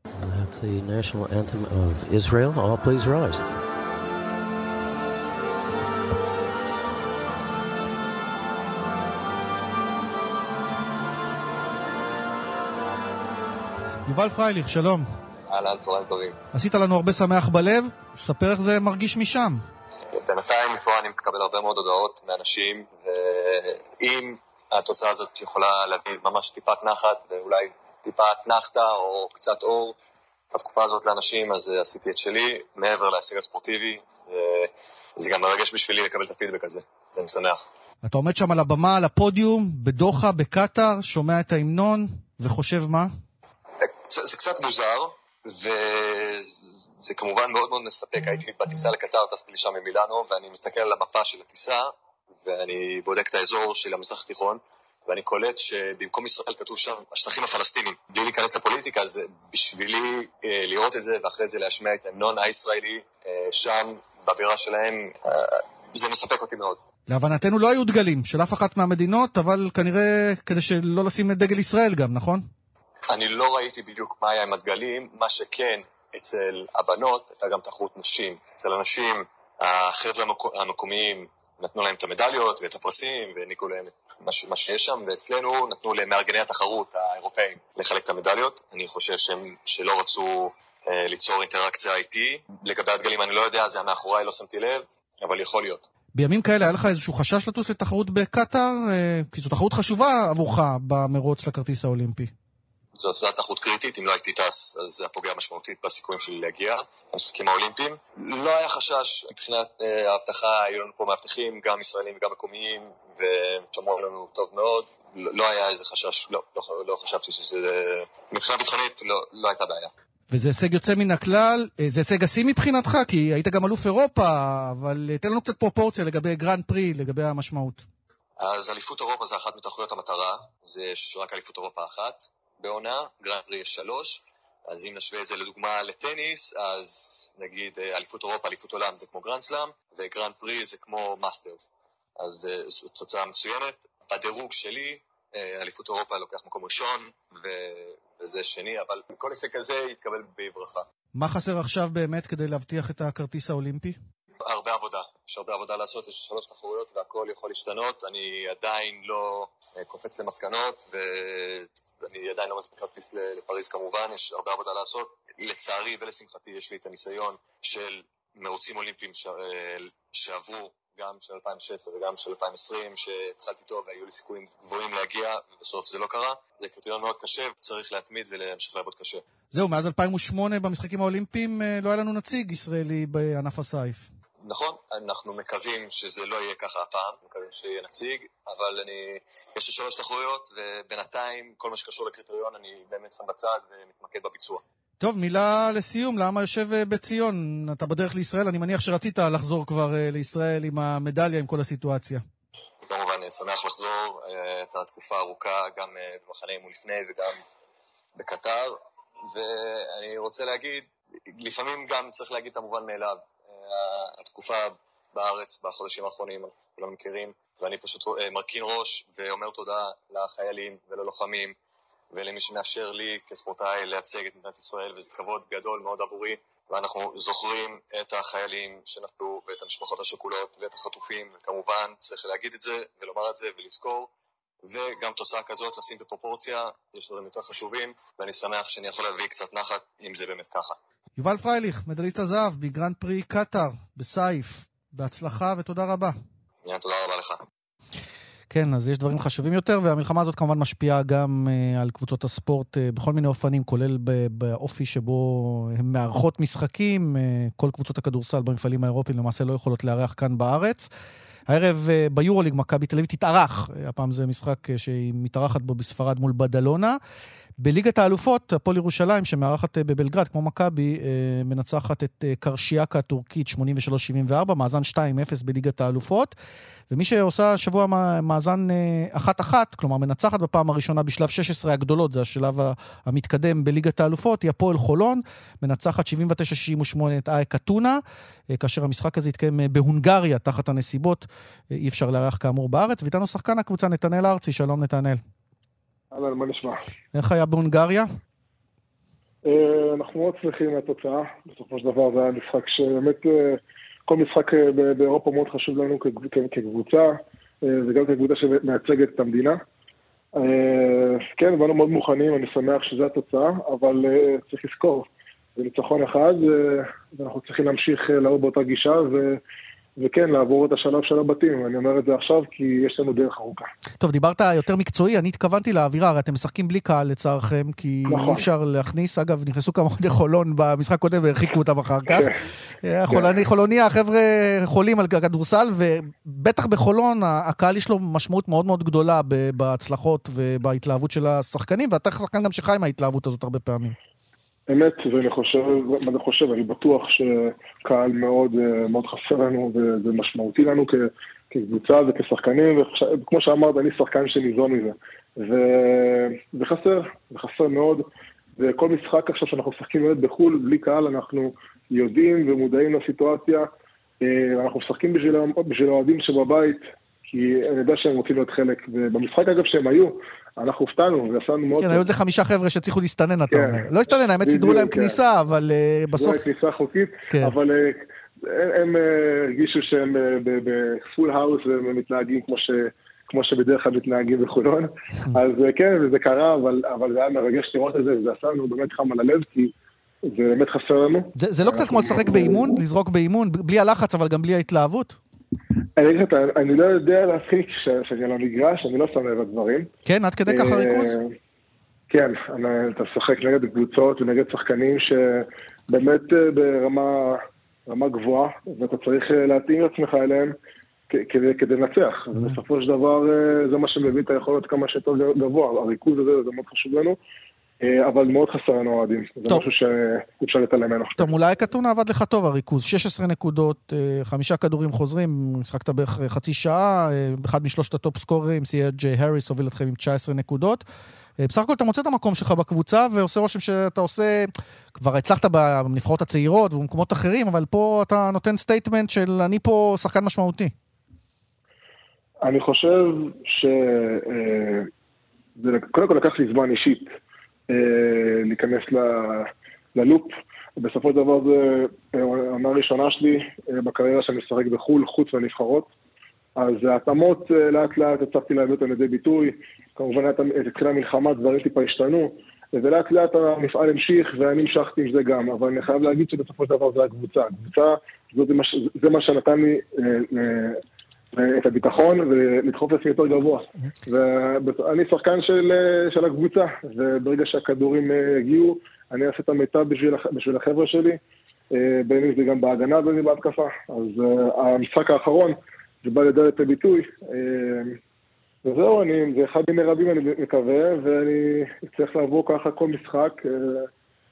That's the national anthem of Israel. All please rise. יובל פרייליך, שלום. אהלן, צהריים טובים. עשית לנו הרבה שמח בלב, ספר איך זה מרגיש משם. בינתיים מפה אני מקבל הרבה מאוד הודעות מאנשים, ואם התוצאה הזאת יכולה להביא ממש טיפת נחת, ואולי טיפת נחתה או קצת אור בתקופה הזאת לאנשים, אז עשיתי את שלי, מעבר להישג הספורטיבי, וזה גם מרגש בשבילי לקבל את הפידבק הזה, ואני שמח. אתה עומד שם על הבמה, על הפודיום, בדוחה, בקטאר, שומע את ההמנון, וחושב מה? זה קצת מוזר, וזה כמובן מאוד מאוד מספק. הייתי בטיסה לקטר, טסתי לשם ממילאנו, ואני מסתכל על המפה של הטיסה, ואני בודק את האזור של המזרח התיכון, ואני קולט שבמקום ישראל כתוב שם השטחים הפלסטינים. בלי להיכנס לפוליטיקה, זה בשבילי אה, לראות את זה, ואחרי זה להשמיע את ההמנון הישראלי אה, שם, בבירה שלהם, אה, זה מספק אותי מאוד. להבנתנו לא היו דגלים של אף אחת מהמדינות, אבל כנראה כדי שלא לשים את דגל ישראל גם, נכון? אני לא ראיתי בדיוק מה היה עם הדגלים, מה שכן, אצל הבנות הייתה גם תחרות נשים. אצל הנשים, החבר'ה המקומיים נתנו להם את המדליות ואת הפרסים והעניקו להם מה, מה שיש שם, ואצלנו נתנו למארגני התחרות האירופאים לחלק את המדליות. אני חושב שהם שלא רצו אה, ליצור אינטראקציה איתי. לגבי הדגלים אני לא יודע, זה היה מאחוריי, לא שמתי לב, אבל יכול להיות. בימים כאלה היה לך איזשהו חשש לטוס לתחרות בקטאר? אה, כי זו תחרות חשובה עבורך במרוץ לכרטיס האולימפי. זו הייתה תחרות קריטית, אם לא הייתי טס, אז זה היה פוגע משמעותית בסיכויים שלי להגיע למשחקים האולימפיים. לא היה חשש, מבחינת אה, האבטחה, היו לנו פה מאבטחים, גם ישראלים וגם מקומיים, ושמרו לנו טוב מאוד. לא, לא היה איזה חשש, לא, לא, לא חשבתי שזה... מבחינה ביטחונית לא, לא הייתה בעיה. וזה הישג יוצא מן הכלל, אה, זה הישג השיא מבחינתך, כי היית גם אלוף אירופה, אבל אה, תן לנו קצת פרופורציה לגבי גרנד פרי, לגבי המשמעות. אז אליפות אירופה זה אחת מתחרויות המטרה, זה יש רק אליפות אירופה אחת. בעונה, גרנד פרי יש שלוש, אז אם נשווה את זה לדוגמה לטניס, אז נגיד אה, אליפות אירופה, אליפות עולם זה כמו גרנד סלאם, וגרנד פרי זה כמו מאסטרס. אז אה, זו תוצאה מצוינת. בדירוג שלי, אה, אליפות אירופה לוקח מקום ראשון, ו... וזה שני, אבל כל הישג כזה יתקבל בברכה. מה חסר עכשיו באמת כדי להבטיח את הכרטיס האולימפי? הרבה עבודה. יש הרבה עבודה לעשות, יש שלוש תחרויות והכל יכול להשתנות. אני עדיין לא קופץ למסקנות, ואני עדיין לא מספיק להדפיס לפריז כמובן, יש הרבה עבודה לעשות. לצערי ולשמחתי יש לי את הניסיון של מרוצים אולימפיים ש... שעברו, גם של 2016 וגם של 2020, שהתחלתי טוב והיו לי סיכויים גבוהים להגיע, ובסוף זה לא קרה. זה קריטריון מאוד קשה, וצריך להתמיד ולהמשיך לעבוד קשה. זהו, מאז 2008 במשחקים האולימפיים אה, לא היה לנו נציג ישראלי בענף הסייף. נכון, אנחנו מקווים שזה לא יהיה ככה הפעם, מקווים שיהיה נציג, אבל אני, יש לי שלוש תחרויות, ובינתיים כל מה שקשור לקריטריון אני באמת שם בצד ומתמקד בביצוע. טוב, מילה לסיום, למה יושב אה, בציון? אתה בדרך לישראל, אני מניח שרצית לחזור כבר אה, לישראל עם המדליה, עם כל הסיטואציה. כמובן, אני שמח לחזור, הייתה אה, תקופה ארוכה, גם במחנה אימון לפני וגם בקטר, ואני רוצה להגיד, לפעמים גם צריך להגיד את המובן מאליו. התקופה בארץ בחודשים האחרונים, כולם מכירים, ואני פשוט אה, מרכין ראש ואומר תודה לחיילים וללוחמים ולמי שמאפשר לי כספורטאי לייצג את מדינת ישראל, וזה כבוד גדול מאוד עבורי, ואנחנו זוכרים את החיילים שנפלו ואת המשפחות השכולות ואת החטופים, וכמובן צריך להגיד את זה ולומר את זה ולזכור וגם תוצאה כזאת לשים בפרופורציה, יש דברים יותר חשובים, ואני שמח שאני יכול להביא קצת נחת, אם זה באמת ככה. יובל פרייליך, מדליסט הזהב בגרנד פרי קטאר, בסייף. בהצלחה ותודה רבה. תודה רבה לך. כן, אז יש דברים חשובים יותר, והמלחמה הזאת כמובן משפיעה גם uh, על קבוצות הספורט uh, בכל מיני אופנים, כולל באופי שבו הן מארחות משחקים. Uh, כל קבוצות הכדורסל במפעלים האירופיים למעשה לא יכולות לארח כאן בארץ. הערב uh, ביורוליג מכבי תל אביב תתארח, uh, הפעם זה משחק uh, שהיא מתארחת בו בספרד מול בדלונה. בליגת האלופות, הפועל ירושלים, שמארחת בבלגרד, כמו מכבי, מנצחת את קרשיאקה הטורקית 83-74, מאזן 2-0 בליגת האלופות. ומי שעושה השבוע מאזן אחת-אחת, כלומר מנצחת בפעם הראשונה בשלב 16 הגדולות, זה השלב המתקדם בליגת האלופות, היא הפועל חולון, מנצחת 79-68 את אייק אתונה, כאשר המשחק הזה התקיים בהונגריה, תחת הנסיבות, אי אפשר לארח כאמור בארץ. ואיתנו שחקן הקבוצה נתנאל ארצי, שלום נתנאל. אהלן, מה נשמע? איך היה בהונגריה? אה, אנחנו מאוד שמחים מהתוצאה. בסופו של דבר זה היה משחק שבאמת, אה, כל משחק אה, באירופה מאוד חשוב לנו כקבוצה, וגם כקבוצה שמייצגת את המדינה. כן, באנו מאוד מוכנים, אני שמח שזו התוצאה, אבל צריך לזכור, זה ניצחון אחד, ואנחנו צריכים להמשיך לעבור באותה גישה, וכן, לעבור את השלב של הבתים. אני אומר את זה עכשיו כי יש לנו דרך ארוכה. טוב, דיברת יותר מקצועי, אני התכוונתי לאווירה, הרי אתם משחקים בלי קהל לצערכם, כי נכון. אי אפשר להכניס, אגב, נכנסו כמה אוהדי חולון במשחק קודם והרחיקו אותם אחר כך. כן. אה, חולני, חולוניה, החבר'ה חולים על כדורסל, ובטח בחולון הקהל יש לו משמעות מאוד מאוד גדולה בהצלחות ובהתלהבות של השחקנים, ואתה שחקן גם שחי מההתלהבות הזאת הרבה פעמים. אמת, ואני חושב, מה אני חושב, אני בטוח שקהל מאוד, אה, מאוד חסר לנו וזה משמעותי לנו כקבוצה וכשחקנים, וכמו שאמרת, אני שחקן שניזון מזה. וזה חסר, זה חסר מאוד, וכל משחק עכשיו שאנחנו משחקים באמת בחו"ל, בלי קהל, אנחנו יודעים ומודעים לסיטואציה. אה, אנחנו משחקים בשביל האוהדים שבבית, כי אני יודע שהם רוצים להיות חלק. ובמשחק, אגב, שהם היו, אנחנו הופתענו, ועשינו מאוד... כן, היו איזה חמישה חבר'ה שהצליחו להסתנן, אתה כן. אומר. לא הסתנן, האמת סידרו להם כן. כניסה, אבל אה, בסוף... סידרו כניסה חוקית, כן. אבל אה, הם אה, הרגישו שהם בפול האוס והם מתנהגים כמו ש... כמו שבדרך כלל מתנהגים בחולון. אז כן, וזה קרה, אבל, אבל זה היה מרגש לראות את זה, וזה עשה לנו באמת חם על הלב, כי זה באמת חסר לנו. זה, זה לא קצת כמו לשחק באימון? לזרוק באימון? בלי הלחץ, אבל גם בלי ההתלהבות? אני אגיד לך, אני לא יודע להפחיק שאני על המגרש, אני לא שם לב לדברים. כן, עד כדי ככה אה, ריכוז? כן, אתה משחק נגד קבוצות ונגד שחקנים שבאמת אה, ברמה גבוהה, ואתה צריך אה, להתאים את עצמך אליהם כדי לנצח. אהמ. ובסופו של דבר זה מה שמביא את היכולת כמה שיותר גבוה. הריכוז הזה זה מאוד חשוב לנו. אה, אבל מאוד חסר לנו אוהדים. זה משהו שאי אפשר להתעלם ממנו. טוב, אולי קטונה עבד לך טוב הריכוז. 16 נקודות, אה, חמישה כדורים חוזרים, משחקת בערך חצי שעה, אה, אחד משלושת ה top סקוררים, סי.ג'יי האריס הוביל אתכם עם 19 נקודות. בסך הכל אתה מוצא את המקום שלך בקבוצה, ועושה רושם שאתה עושה... כבר הצלחת בנבחרות הצעירות ובמקומות אחרים, אבל פה אתה נותן statement של אני פה שחקן משמעותי. אני חושב ש... קודם כל לקח לי זמן אישית אה, להיכנס ל loop. בסופו של דבר זו העונה הראשונה שלי אה, בקריירה שאני משחק בחו"ל, חוץ מהנבחרות. אז ההתאמות אה, לאט לאט הצלחתי להביא אותן לידי ביטוי. כמובן התחילה המלחמה, דברים טיפה השתנו. ולאט לאט המפעל המשיך ואני המשכתי עם זה גם, אבל אני חייב להגיד שבסופו של דבר זה הקבוצה. הקבוצה, זה, זה מה שנתן לי את הביטחון ולדחוף לעצמי יותר גבוה. ואני שחקן של, של הקבוצה, וברגע שהכדורים אה, יגיעו, אני אעשה את המיטב בשביל, בשביל החבר'ה שלי, אה, בין אם זה גם בהגנה ובין אם בהתקפה. אז אה, המשחק האחרון, זה בא לידי ביטוי. וזהו, אני, זה אחד מיני רבים אני מקווה, ואני אצטרך לעבור ככה כל משחק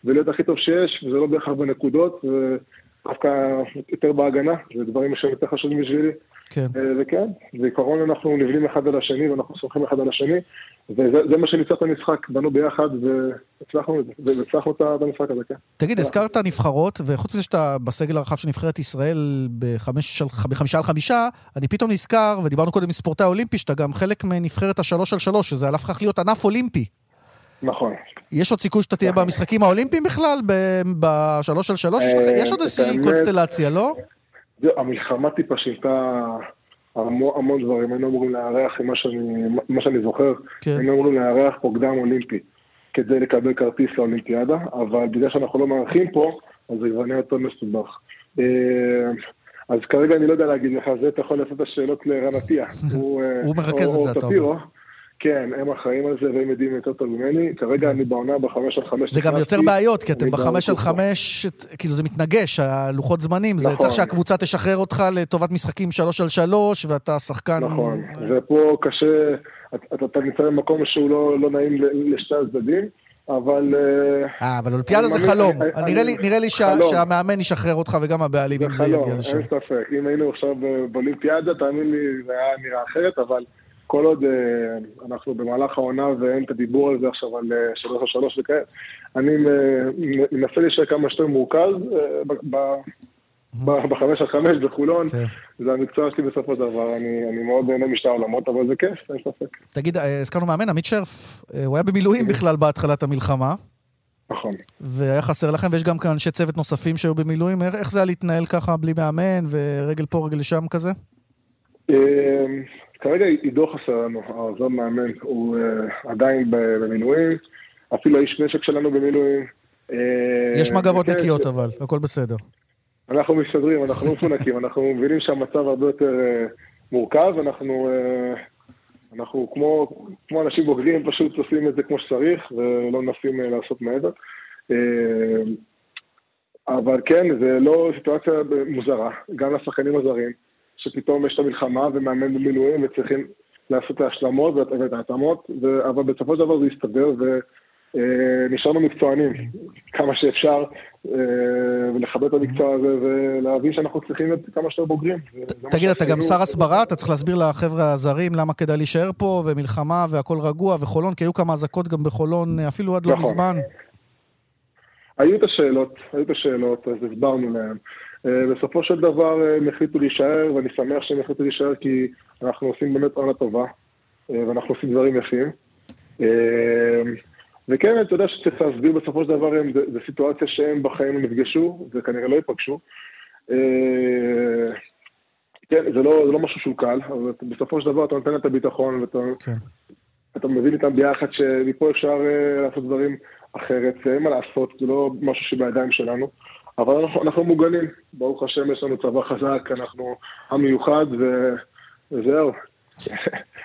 ולהיות הכי טוב שיש, וזה לא בהכרח בנקודות, ודווקא יותר בהגנה, זה דברים שהם יותר חשובים בשבילי. כן. אה, וכן, בעיקרון אנחנו נבנים אחד על השני ואנחנו סומכים אחד על השני, וזה מה שניצח את המשחק, בנו ביחד והצלחנו והצלחנו את המשחק הזה, כן. תגיד, הזכרת נבחרות, וחוץ מזה שאתה בסגל הרחב של נבחרת ישראל בחמישה על חמישה, אני פתאום נזכר, ודיברנו קודם מספורטאי אולימפי, שאתה גם חלק מנבחרת השלוש על שלוש, שזה כך להיות ענף אולימפי. נכון. יש עוד סיכוי שאתה תהיה נכון. במשחקים האולימפיים בכלל, בשלוש על שלוש? יש עוד איזושהי קונסטלציה, לא? זהו, המלחמה טיפה שינתה המון, המון דברים. היינו אמורים לארח, מה שאני, מה שאני זוכר, כן. היינו אמורים לארח פה קדם אולימפי כדי לקבל כרטיס לאולימפיאדה, אבל בגלל שאנחנו לא מארחים פה, אז זה כבר נהיה יותר מסובך. אה, אז כרגע אני לא יודע להגיד לך, זה אתה יכול לעשות את השאלות לערן עטיה. הוא, אה, הוא מרכז את זה, אתה. אומר. כן, הם אחראים על זה והם יודעים יותר טוב ממני. כרגע אני בעונה בחמש על חמש. זה גם יוצר בעיות, כי אתם בחמש על. חמש, כאילו זה מתנגש, הלוחות זמנים. זה נכון. צריך שהקבוצה תשחרר אותך לטובת משחקים שלוש על שלוש, ואתה שחקן... נכון, ופה קשה, אתה- נמצא במקום שהוא לא לא נעים לשתי הצדדים, אבל... אה, אה, אבל אולימפיאדה זה חלום. אני- נראה לי- חלום. שהמאמן ישחרר אותך וגם הבעלים, זה אם זה חלום, יגיע לשם. אין ספק. אם היינו עכשיו באולימפיאדה, תאמין לי, זה היה נראה אחרת, אבל כל עוד אה, אנחנו במהלך העונה ואין את הדיבור על זה עכשיו על אה, שלוש על שלוש וכאלה, אני אה, מנסה להישאר כמה שיותר מורכז בחמש על חמש בחולון. כן. זה המקצוע שלי בסופו של דבר, אני, אני מאוד נהנה משתי העולמות, אבל זה כיף, אין ספק. תגיד, הזכרנו מאמן, עמית שרף, הוא היה במילואים בכלל בהתחלת המלחמה, נכון. והיה חסר לכם, ויש גם כאן אנשי צוות נוספים שהיו במילואים. איך איך זה היה להתנהל ככה בלי מאמן, ורגל פה, רגל שם כזה? כרגע עידו חסר לנו, העוזר מאמן, הוא אה, עדיין ב- במילואים, אפילו האיש נשק שלנו במילואים. אה, יש מגבות נקיות אבל, הכל בסדר. אנחנו מסתדרים, אנחנו לא מפונקים, אנחנו מבינים שהמצב הרבה יותר אה, מורכב, אנחנו, אנחנו כמו, כמו אנשים בוגרים פשוט עושים את זה כמו שצריך ולא מנסים לעשות מעבר. אבל כן, זה לא סיטואציה מוזרה, גם לשחקנים הזרים, שפתאום יש את המלחמה ומאמן במילואים וצריכים לעשות את ההשלמות ואת ההתאמות, אבל בסופו של דבר זה יסתדר ונשארנו מקצוענים כמה שאפשר, אה, ולכבד את המקצוע הזה ולהבין שאנחנו צריכים להיות כמה שיותר בוגרים. תגיד, אתה גם. שר הסברה, אתה צריך להסביר לחבר'ה הזרים למה כדאי להישאר פה, ומלחמה, והכל רגוע, וחולון, כי היו כמה אזעקות גם בחולון, אפילו עד לא נכון. מזמן. היו את השאלות, היו את השאלות, אז הסברנו להם. אה, בסופו של דבר אה, הם החליטו להישאר, ואני שמח שהם החליטו להישאר כי אנחנו עושים באמת עונה טובה, אה, ואנחנו עושים דברים יפים. וכן, אתה יודע שצריך להסביר בסופו של דבר, זה סיטואציה שהם בחיים לא נפגשו, וכנראה לא ייפגשו. כן, זה לא, זה לא משהו שהוא קל, אבל בסופו של דבר אתה נותן את הביטחון, ואתה כן. אתה מבין איתם ביחד שמפה אפשר לעשות דברים אחרת, ואין מה לעשות, זה לא משהו שבידיים שלנו, אבל אנחנו, מוגנים, ברוך השם יש לנו צבא חזק, אנחנו עם מיוחד, ו... וזהו.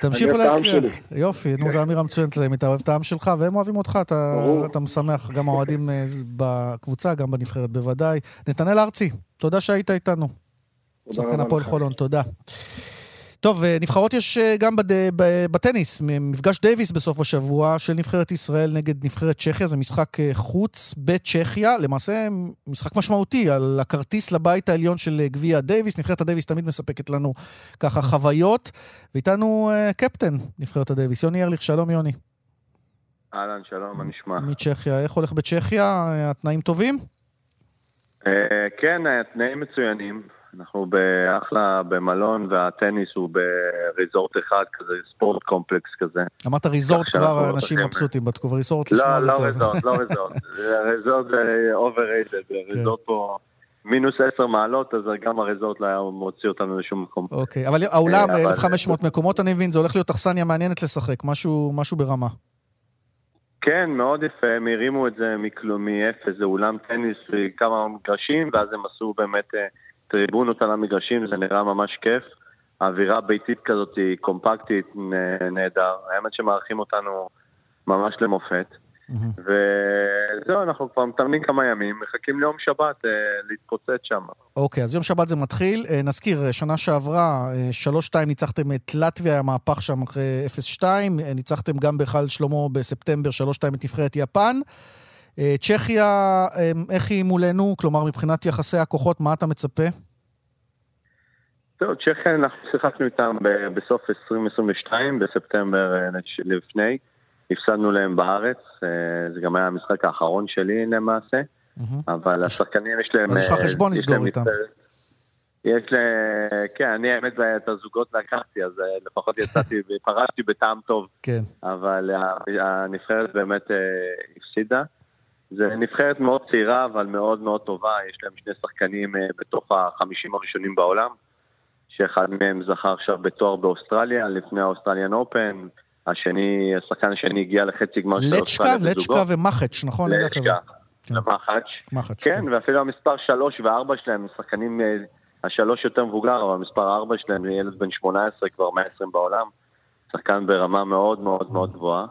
תמשיכו להצליח. יופי, נו, זו אמירה מצוינת להם, אתה אוהב את העם שלך, והם אוהבים אותך, אתה משמח, גם האוהדים אה, בקבוצה, גם בנבחרת בוודאי. נתנאל ארצי, תודה שהיית איתנו. תודה שחקן הפועל. חולון, תודה. טוב, אה, נבחרות יש אה, גם בד... בטניס, מפגש דייוויס בסוף השבוע של נבחרת ישראל נגד נבחרת צ'כיה, זה משחק אה, חוץ בצ'כיה, למעשה משחק משמעותי על הכרטיס לבית העליון של גביע דייוויס. נבחרת הדייוויס תמיד מספקת לנו ככה חוויות, ואיתנו קפטן נבחרת הדייוויס, יוני ארליך, שלום יוני, אהלן, שלום, מה נשמע? מצ'כיה. איך הולך בצ'כיה? התנאים טובים? כן, התנאים מצוינים. אנחנו באחלה במלון, והטניס הוא ב resort אחד כזה, sport complex כזה. אמרת resort כבר, אנשים. מבסוטים בתקופה, resort לא, לא. ריזורט, לא ריזורט. ריזורט זה overrated, ריזורט פה מינוס עשר מעלות, אז גם הריזורט לא היה מוציא אותנו לשום מקום. אוקיי, אבל האולם, אה, אבל- 1,500 מקומות, אני מבין, זה הולך להיות אכסניה מעניינת לשחק, משהו ברמה. כן, מאוד יפה, הם הרימו את זה מכלום, מאפס, זה אולם טניס וכמה מגרשים, ואז הם עשו באמת אה, טריבונות על המגרשים, זה נראה ממש כיף. האווירה ביתית כזאת היא קומפקטית, נהדר. האמת שמארחים אותנו ממש למופת. וזהו, אנחנו כבר מתאמנים כמה ימים, מחכים ליום שבת אה, להתפוצץ שם. אוקיי, אז יום שבת זה מתחיל. אה, נזכיר, אה, שנה שעברה, אה, 3-2 ניצחתם את לטביה, המהפך שם אחרי 0-2. אה, ניצחתם גם בהיכל שלמה בספטמבר 3-2 את נבחרת יפן. אה, צ'כיה, אה, איך היא מולנו? כלומר, מבחינת יחסי הכוחות, מה אתה מצפה? זהו, צ'כיה, אנחנו שיחקנו איתם בסוף 2022, בספטמבר אה, לפני. הפסדנו להם בארץ, אה, זה גם היה המשחק האחרון שלי למעשה, אבל השחקנים יש להם... אז יש לך אה, חשבון לסגור איתם. יש להם, כן, אני האמת את הזוגות לקחתי, אז אה, לפחות יצאתי ופרשתי בטעם טוב, כן. אבל הנבחרת באמת אה, הפסידה. זה נבחרת מאוד צעירה, אבל מאוד מאוד טובה, יש להם שני שחקנים אה, בתוך החמישים הראשונים בעולם, שאחד מהם זכה עכשיו בתואר באוסטרליה, לפני האוסטרליאן אופן. השני, השחקן השני הגיע לחצי גמר של אוסטרליה. להצ'קה להצ'קה ומחאץ', נכון? להצ'קה, למחאץ'. מחאץ'. כן, ואפילו המספר 3 ו-4 שלהם, שחקנים, אה, השלוש יותר מבוגר, אבל המספר 4 שלהם ילד בן 18, כבר 120 בעולם. שחקן ברמה מאוד מאוד מאוד גבוהה.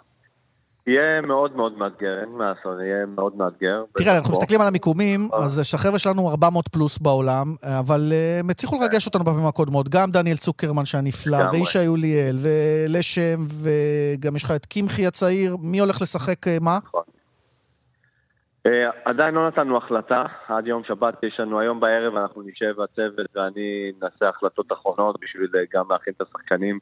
יהיה מאוד מאוד מאתגר, אין מה לעשות, יהיה מאוד מאתגר. תראה, אנחנו מסתכלים על המיקומים, אז שהחבר'ה שלנו 400 פלוס בעולם, אבל אה, הם הצליחו לרגש אותנו בפעמים הקודמות. גם דניאל צוקרמן שהנפלא, וישי יוליאל, ולשם, וגם יש לך את קמחי הצעיר, מי הולך לשחק אה, מה? נכון. אה, עדיין לא נתנו החלטה, עד יום שבת יש לנו היום בערב, אנחנו נשב הצוות ואני נעשה החלטות אחרונות בשביל גם להכין את השחקנים.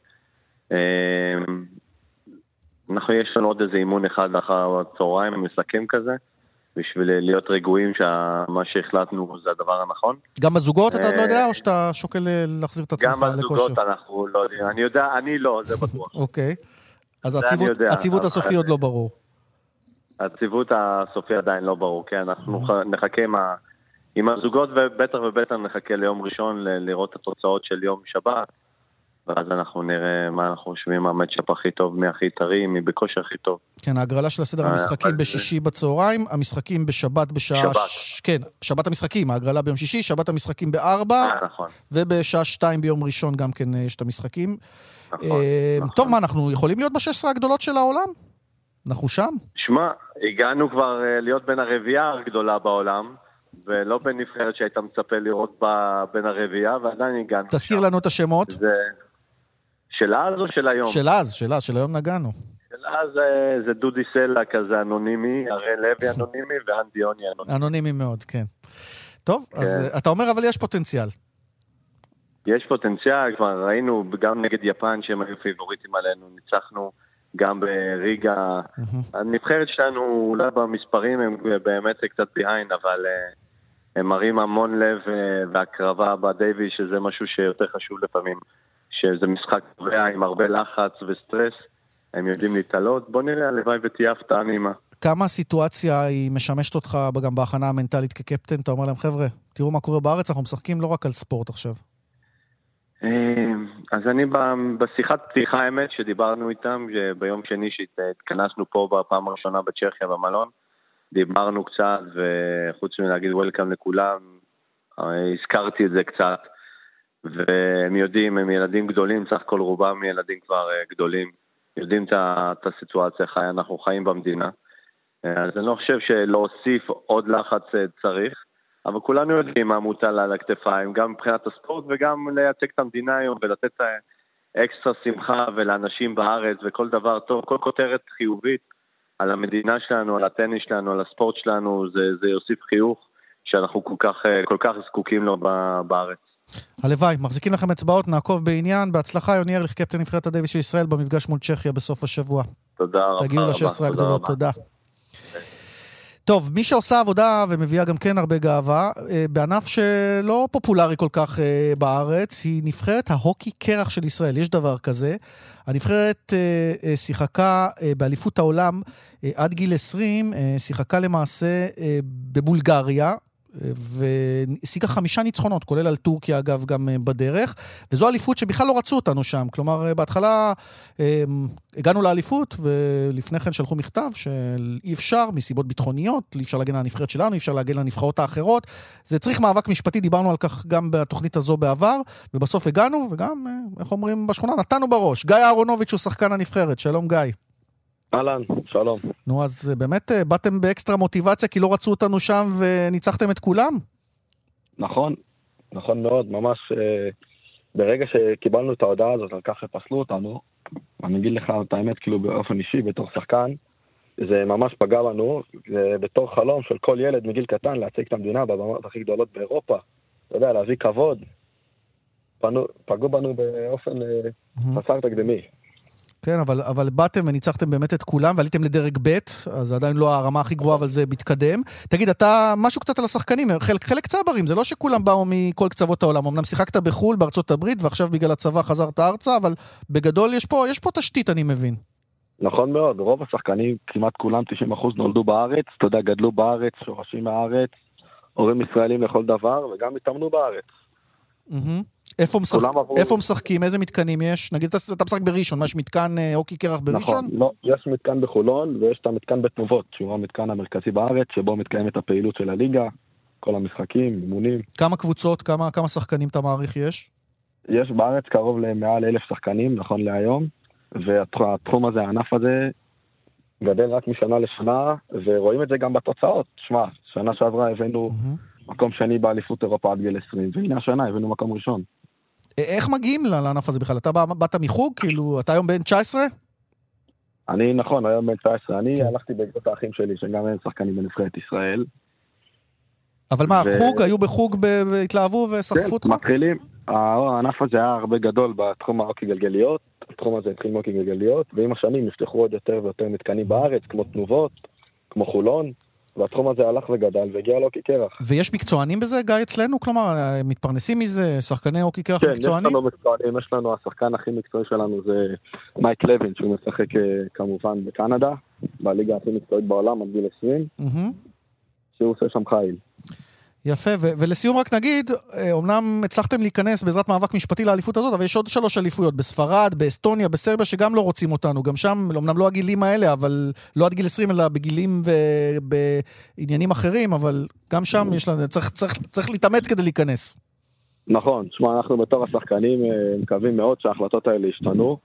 אנחנו, יש לנו עוד איזה אימון אחד אחר הצהריים, מסכם כזה, בשביל להיות רגועים שמה שהחלטנו זה הדבר הנכון. גם בזוגות אתה עוד לא יודע, או שאתה שוקל להחזיר את עצמך לכושר? גם בזוגות אנחנו לא יודעים, אני יודע, אני לא, זה בטוח. אוקיי, אז הציוות הסופי עוד לא ברור. הציוות הסופי עדיין לא ברור, כן, אנחנו נחכה עם הזוגות, ובטח ובטח נחכה ליום ראשון לראות את התוצאות של יום שבת. ואז אנחנו נראה מה אנחנו חושבים המצ'אפ הכי טוב, מי הכי טרי, מי בכושר הכי טוב. כן, ההגרלה של הסדר המשחקים בשישי בצהריים, המשחקים בשבת בשעה... שבת. כן, שבת המשחקים, ההגרלה ביום שישי, שבת המשחקים בארבע. אה, נכון. ובשעה שתיים ביום ראשון גם כן יש את המשחקים. נכון, נכון. טוב, מה, אנחנו יכולים להיות בשש הגדולות של העולם? אנחנו שם? שמע, הגענו כבר להיות בין הרביעייה הגדולה בעולם. ולא בנבחרת שהיית מצפה לראות בין הרביעייה, ועדיין הגענו. תזכיר לנו את השמות. זה של אז או של היום? של אז, של אז, של היום נגענו. של אז זה, זה דודי סלע כזה אנונימי, הראל לוי אנונימי ואן דיוני אנונימי. אנונימי מאוד, כן. טוב, כן. אז אתה אומר אבל יש פוטנציאל. יש פוטנציאל, כבר ראינו גם נגד יפן שהם היו פיבוריטים עלינו, ניצחנו גם בריגה. הנבחרת שלנו אולי במספרים הם באמת קצת ביין, אבל הם מראים המון לב והקרבה בדייווי, שזה משהו שיותר חשוב לפעמים. שזה משחק קובע עם הרבה לחץ וסטרס, הם יודעים להתעלות. בוא נראה, הלוואי ותהיה הפתעה נעימה. כמה הסיטואציה היא משמשת אותך גם בהכנה המנטלית כקפטן? אתה אומר להם, חבר'ה, תראו מה קורה בארץ, אנחנו משחקים לא רק על ספורט עכשיו. אז אני בשיחת פתיחה האמת שדיברנו איתם, ביום שני שהתכנסנו פה בפעם הראשונה בצ'כיה במלון, דיברנו קצת, וחוץ מלהגיד וולקאם לכולם, הזכרתי את זה קצת. והם יודעים, הם ילדים גדולים, סך הכל רובם ילדים כבר uh, גדולים, יודעים את הסיטואציה, חי, אנחנו חיים במדינה. Uh, אז אני לא חושב שלהוסיף עוד לחץ uh, צריך, אבל כולנו יודעים מה מוטל על הכתפיים, גם מבחינת הספורט וגם לייצג את המדינה היום ולתת אקסטרה שמחה ולאנשים בארץ וכל דבר טוב, כל כותרת חיובית על המדינה שלנו, על הטניס שלנו, על הספורט שלנו, זה, זה יוסיף חיוך שאנחנו כל כך, כל כך זקוקים לו בארץ. הלוואי, מחזיקים לכם אצבעות, נעקוב בעניין. בהצלחה, יוני ארליך, קפטן נבחרת הדייוויס של ישראל, במפגש מול צ'כיה בסוף השבוע. תודה רבה. תגיעו ל-16 הגדולות, תודה. טוב, מי שעושה עבודה ומביאה גם כן הרבה גאווה, אה, בענף שלא פופולרי כל כך אה, בארץ, היא נבחרת ההוקי קרח של ישראל. יש דבר כזה. הנבחרת אה, שיחקה באליפות העולם עד גיל 20, שיחקה למעשה בבולגריה, והשיגה חמישה ניצחונות, כולל על טורקיה אגב גם אה, בדרך, וזו אליפות שבכלל לא רצו אותנו שם. כלומר, אה, בהתחלה אה, הגענו לאליפות, ולפני כן שלחו מכתב שאי אפשר, מסיבות ביטחוניות, אי אפשר להגן על הנבחרת שלנו, אי אפשר להגן על הנבחרות האחרות. זה צריך מאבק משפטי, דיברנו על כך גם בתוכנית הזו בעבר, ובסוף הגענו, וגם, איך אומרים בשכונה, נתנו בראש. גיא אהרונוביץ' הוא שחקן הנבחרת, שלום גיא. אהלן, שלום. נו, אז אה, באמת אה, באתם באקסטרה מוטיבציה כי לא רצו אותנו שם וניצחתם את כולם? נכון, נכון מאוד, ממש אה, ברגע שקיבלנו את ההודעה הזאת על כך שפסלו אותנו, אני אגיד לך את האמת, כאילו באופן אישי, בתור שחקן, זה ממש פגע בנו, זה בתור חלום של כל ילד מגיל קטן להציג את המדינה בבמות הכי גדולות באירופה. אתה יודע, להביא כבוד. פנו, פגעו בנו באופן mm-hmm. חסר תקדימי. כן, אבל, אבל באתם וניצחתם באמת את כולם ועליתם לדרג ב', אז זה עדיין לא הרמה הכי גבוהה, אבל זה מתקדם. תגיד, אתה, משהו קצת על השחקנים, חלק, חלק צברים, זה לא שכולם באו מכל קצוות העולם. אמנם שיחקת בחו"ל, בארצות הברית, ועכשיו בגלל הצבא חזרת ארצה, אבל בגדול יש פה, יש פה תשתית, אני מבין. נכון מאוד, רוב השחקנים, כמעט כולם, 90% נולדו בארץ, אתה יודע, גדלו בארץ, שורשים מהארץ, הורים ישראלים לכל דבר, וגם התאמנו בארץ. איפה משחק- משחקים? איזה מתקנים יש? נגיד אתה אתה משחק בראשון, מה יש מתקן אה, הוקי קרח בראשון? נכון, לא, יש מתקן בחולון ויש את המתקן בתנובות, שהוא המתקן המרכזי בארץ, שבו מתקיימת הפעילות של הליגה, כל המשחקים, אימונים. כמה קבוצות, כמה כמה שחקנים אתה מעריך יש? יש בארץ קרוב למעל אלף שחקנים, נכון להיום, והתחום הזה, הענף הזה, גדל רק משנה לשנה, ורואים את זה גם בתוצאות. שמע, שנה שעברה הבאנו מקום שני באליפות אירופה עד גיל 20, והנה השנה הבאנו מקום ראשון. איך מגיעים לענף הזה בכלל? אתה בא- באת מחוג? כאילו, אתה היום בן 19? אני, נכון, היום בן 19, אני הלכתי בעקבות האחים שלי, שגם הם שחקנים בנבחרת ישראל. אבל מה, חוג? היו בחוג והתלהבו וסחפו כן, אותך? מתחילים. הענף הזה היה הרבה גדול בתחום ההוקי גלגליות, התחום הזה התחיל מהוקי גלגליות, ועם השנים נפתחו עוד יותר ויותר מתקנים בארץ, כמו תנובות, כמו חולון, והתחום הזה הלך וגדל והגיע להוקי קרח. ויש מקצוענים בזה, גיא, אצלנו? כלומר, מתפרנסים מזה? שחקני הוקי קרח כן, יש מקצוענים? לנו מקצוענים, יש לנו, השחקן הכי מקצועי שלנו זה מייק לוין, שהוא משחק אה, כמובן בקנדה, בליגה הכי מקצועית בעולם עד גיל 20, מהמם. שהוא עושה שם חיל. יפה, ו- ולסיום רק נגיד, אה, אומנם הצלחתם להיכנס בעזרת מאבק משפטי לאליפות הזאת, אבל יש עוד שלוש אליפויות, בספרד, באסטוניה, בסרביה, שגם לא רוצים אותנו. גם שם, אמנם לא הגילים האלה, אבל לא עד גיל 20, אלא בגילים ובעניינים אחרים, אבל גם שם יש לנו, צריך, צריך, צריך להתאמץ כדי להיכנס. נכון, תשמע, אנחנו בתור השחקנים אה, מקווים מאוד שההחלטות האלה ישתנו,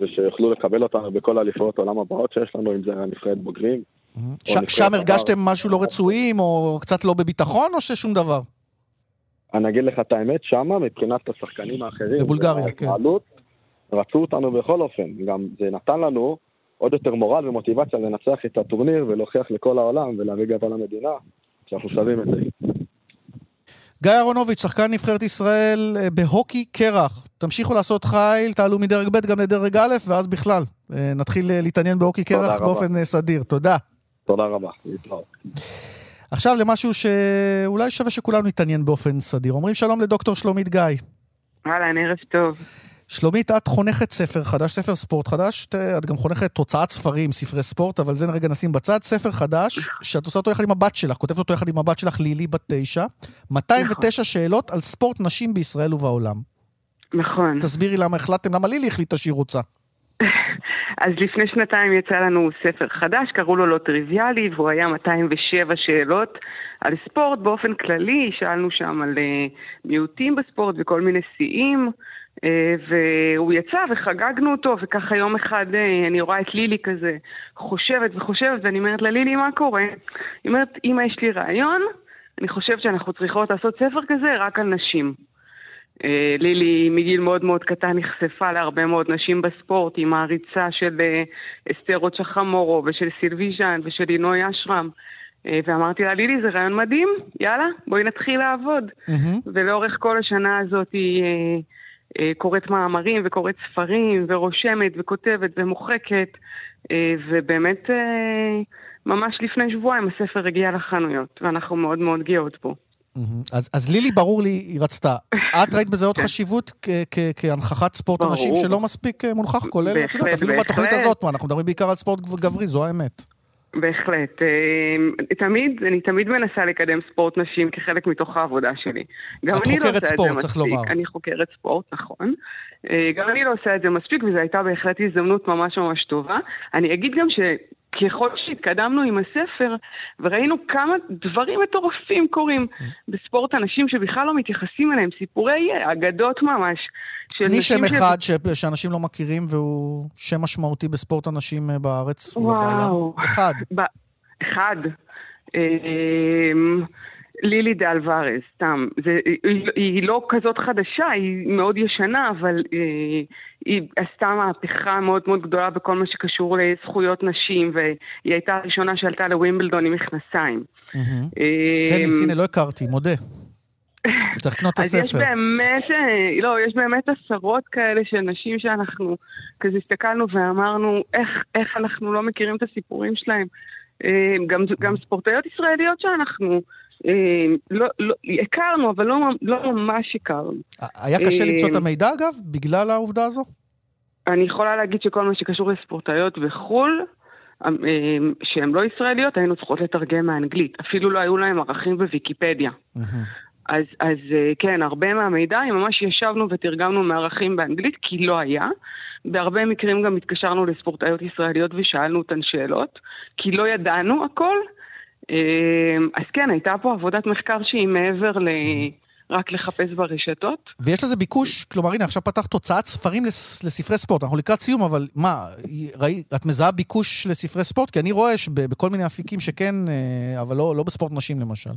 ושיוכלו לקבל אותנו בכל אליפויות העולם הבאות שיש לנו, אם זה נבחרת בוגרים. שם. הרגשתם משהו לא רצויים, או קצת לא בביטחון, או ששום דבר? אני אגיד לך את האמת, שמה, מבחינת השחקנים האחרים, בבולגריה, כן. רצו אותנו בכל אופן. גם זה נתן לנו עוד יותר מורל ומוטיבציה לנצח את הטורניר ולהוכיח לכל העולם ולהביא גאווה למדינה, שאנחנו שווים את זה. גיא אהרונוביץ', שחקן נבחרת ישראל אה, בהוקי קרח. תמשיכו לעשות חיל, תעלו מדרג ב' גם לדרג א', ואז בכלל אה, נתחיל אה, להתעניין בהוקי קרח. באופן סדיר. תודה. תודה רבה, להתראות. עכשיו למשהו שאולי שווה שכולנו נתעניין באופן סדיר. אומרים שלום לדוקטור שלומית גיא. אהלן, ערב טוב. שלומית, את חונכת ספר חדש, ספר ספורט חדש, את גם חונכת הוצאת ספרים, ספרי ספורט, אבל זה רגע נשים בצד. ספר חדש, שאת עושה אותו יחד עם הבת שלך, כותבת אותו יחד עם הבת שלך, לילי, בת תשע. 209 שאלות על ספורט נשים בישראל ובעולם. נכון. תסבירי למה החלטתם, למה לילי החליטה שהיא רוצה. אז לפני שנתיים יצא לנו ספר חדש, קראו לו לא טריוויאלי, והוא היה 207 שאלות על ספורט באופן כללי, שאלנו שם על uh, מיעוטים בספורט וכל מיני שיאים, uh, והוא יצא וחגגנו אותו, וככה יום אחד uh, אני רואה את לילי כזה חושבת וחושבת, ואני אומרת לה, לילי, מה קורה? היא אומרת, אמא, יש לי רעיון, אני חושבת שאנחנו צריכות לעשות ספר כזה רק על נשים. אה, לילי מגיל מאוד מאוד קטן נחשפה להרבה מאוד נשים בספורט, עם העריצה של אה, אסתר רוט שחמורו ושל סילבי ז'אן ושל לינוי אשרם. אה, ואמרתי לה, לילי, זה רעיון מדהים, יאללה, בואי נתחיל לעבוד. ולאורך כל השנה הזאת היא קוראת מאמרים וקוראת ספרים ורושמת וכותבת ומוחקת, ובאמת ממש לפני שבועיים הספר הגיע לחנויות, ואנחנו מאוד מאוד גאות בו. אז, אז לילי, ברור לי, היא רצתה. את ראית בזה עוד חשיבות כ- כ- כהנכחת ספורט. הנשים שלא מספיק אה, מונכח, כולל, את יודעת, אפילו בתוכנית. הזאת, מה, אנחנו מדברים בעיקר על ספורט גברי, זו האמת. בהחלט. אה, תמיד, אני תמיד מנסה לקדם ספורט נשים כחלק מתוך העבודה שלי. גם אני לא חוקרת עושה את ספורט, זה מספיק. לומר. אני חוקרת ספורט, נכון. אה, גם אני לא עושה את זה מספיק, וזו הייתה בהחלט הזדמנות ממש ממש טובה. אני אגיד גם ש... ככל שהתקדמנו עם הספר, וראינו כמה דברים מטורפים קורים בספורט הנשים שבכלל לא מתייחסים אליהם, סיפורי אגדות ממש. תני נשים שם ש- אחד ש- שאנשים לא מכירים והוא שם משמעותי בספורט הנשים אה, בארץ וואו. ובעולם. אחד. ב... אחד. אמ, לילי דה אלוורז, סתם. זה, היא, היא לא כזאת חדשה, היא מאוד ישנה, אבל אה, היא עשתה מהפכה מאוד מאוד גדולה בכל מה שקשור לזכויות נשים, והיא הייתה הראשונה שעלתה לווימבלדון עם מכנסיים. מהמם. אמ, טניס, הנה, לא הכרתי, מודה. צריך לקנות את אז יש הספר. באמת, אה, לא, יש באמת עשרות כאלה של נשים שאנחנו כזה הסתכלנו ואמרנו, איך, איך אנחנו לא מכירים את הסיפורים שלהם. אה, גם, גם ספורטאיות ישראליות שאנחנו אה, לא, לא, הכרנו, אבל לא, לא ממש הכרנו. היה קשה אה, למצוא את המידע, אגב, בגלל העובדה הזו? אני יכולה להגיד שכל מה שקשור לספורטאיות בחו"ל, אה, שהן לא ישראליות, היינו צריכות לתרגם מאנגלית. אפילו לא היו להם ערכים בוויקיפדיה. אז, אז אה, כן, הרבה מהמידע, ממש ישבנו ותרגמנו מערכים באנגלית, כי לא היה. בהרבה מקרים גם התקשרנו לספורטאיות ישראליות ושאלנו אותן שאלות, כי לא ידענו הכל. אה, אז כן, הייתה פה עבודת מחקר שהיא מעבר ל... רק לחפש ברשתות. ויש לזה ביקוש, כלומר, הנה, עכשיו פתחת הוצאת ספרים לס, לספרי ספורט. אנחנו לקראת סיום, אבל מה, ראי, את מזהה ביקוש לספרי ספורט? כי אני רואה שבכל מיני אפיקים שכן, אה, אבל לא, לא בספורט נשים למשל.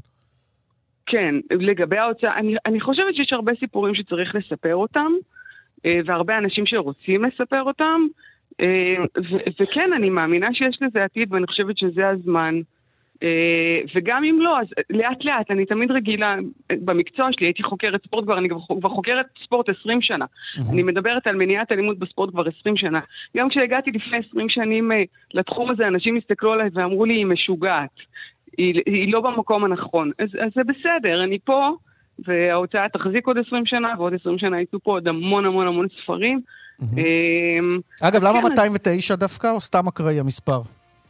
כן, לגבי ההוצאה, אני, אני חושבת שיש הרבה סיפורים שצריך לספר אותם, אה, והרבה אנשים שרוצים לספר אותם, אה, ו- וכן, אני מאמינה שיש לזה עתיד, ואני חושבת שזה הזמן. אה, וגם אם לא, אז לאט לאט, אני תמיד רגילה, במקצוע שלי הייתי חוקרת ספורט כבר, אני כבר חוקרת ספורט 20 שנה. אני מדברת על מניעת אלימות בספורט כבר 20 שנה. גם כשהגעתי לפני 20 שנים לתחום הזה, אנשים הסתכלו עליי ואמרו לי, היא משוגעת. היא, היא לא במקום הנכון. אז, אז זה בסדר, אני פה, וההוצאה תחזיק עוד 20 שנה, ועוד 20 שנה יצאו פה עוד המון המון המון ספרים. Mm-hmm. אגב, למה כן, 209 דווקא, או סתם אקראי המספר?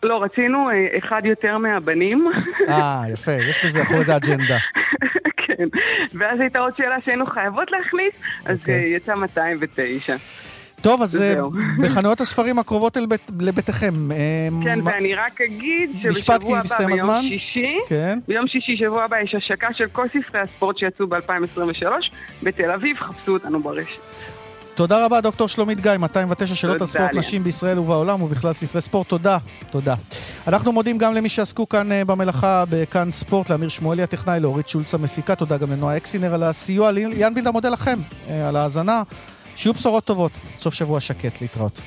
לא, רצינו אה, אחד יותר מהבנים. אה, יפה, יש בזה אחרי זה אג'נדה. כן, ואז הייתה עוד שאלה שהיינו חייבות להכניס, אז okay. אוקיי. אה, יצא 209. טוב, אז אה, בחנויות הספרים הקרובות בית, לביתכם. כן, מה... ואני רק אגיד שבשבוע הבא, ביום הזמן. שישי, כן. ביום שישי, שבוע הבא, יש השקה של כל ספרי הספורט שיצאו ב-2023 בתל אביב, חפשו אותנו ברשת. תודה רבה, דוקטור שלומית גיא, 209 שאלות הספורט נשים בישראל ובעולם ובכלל ספרי ספורט. תודה, תודה. אנחנו מודים גם למי שעסקו כאן אה, במלאכה בכאן ספורט, לאמיר שמואלי הטכנאי, לאורית שולץ המפיקה, תודה גם לנועה אקסינר על הסיוע, ליאן בילדה מודה לכם אה, על ההאזנה. שיהיו בשורות טובות, סוף שבוע שקט, להתראות.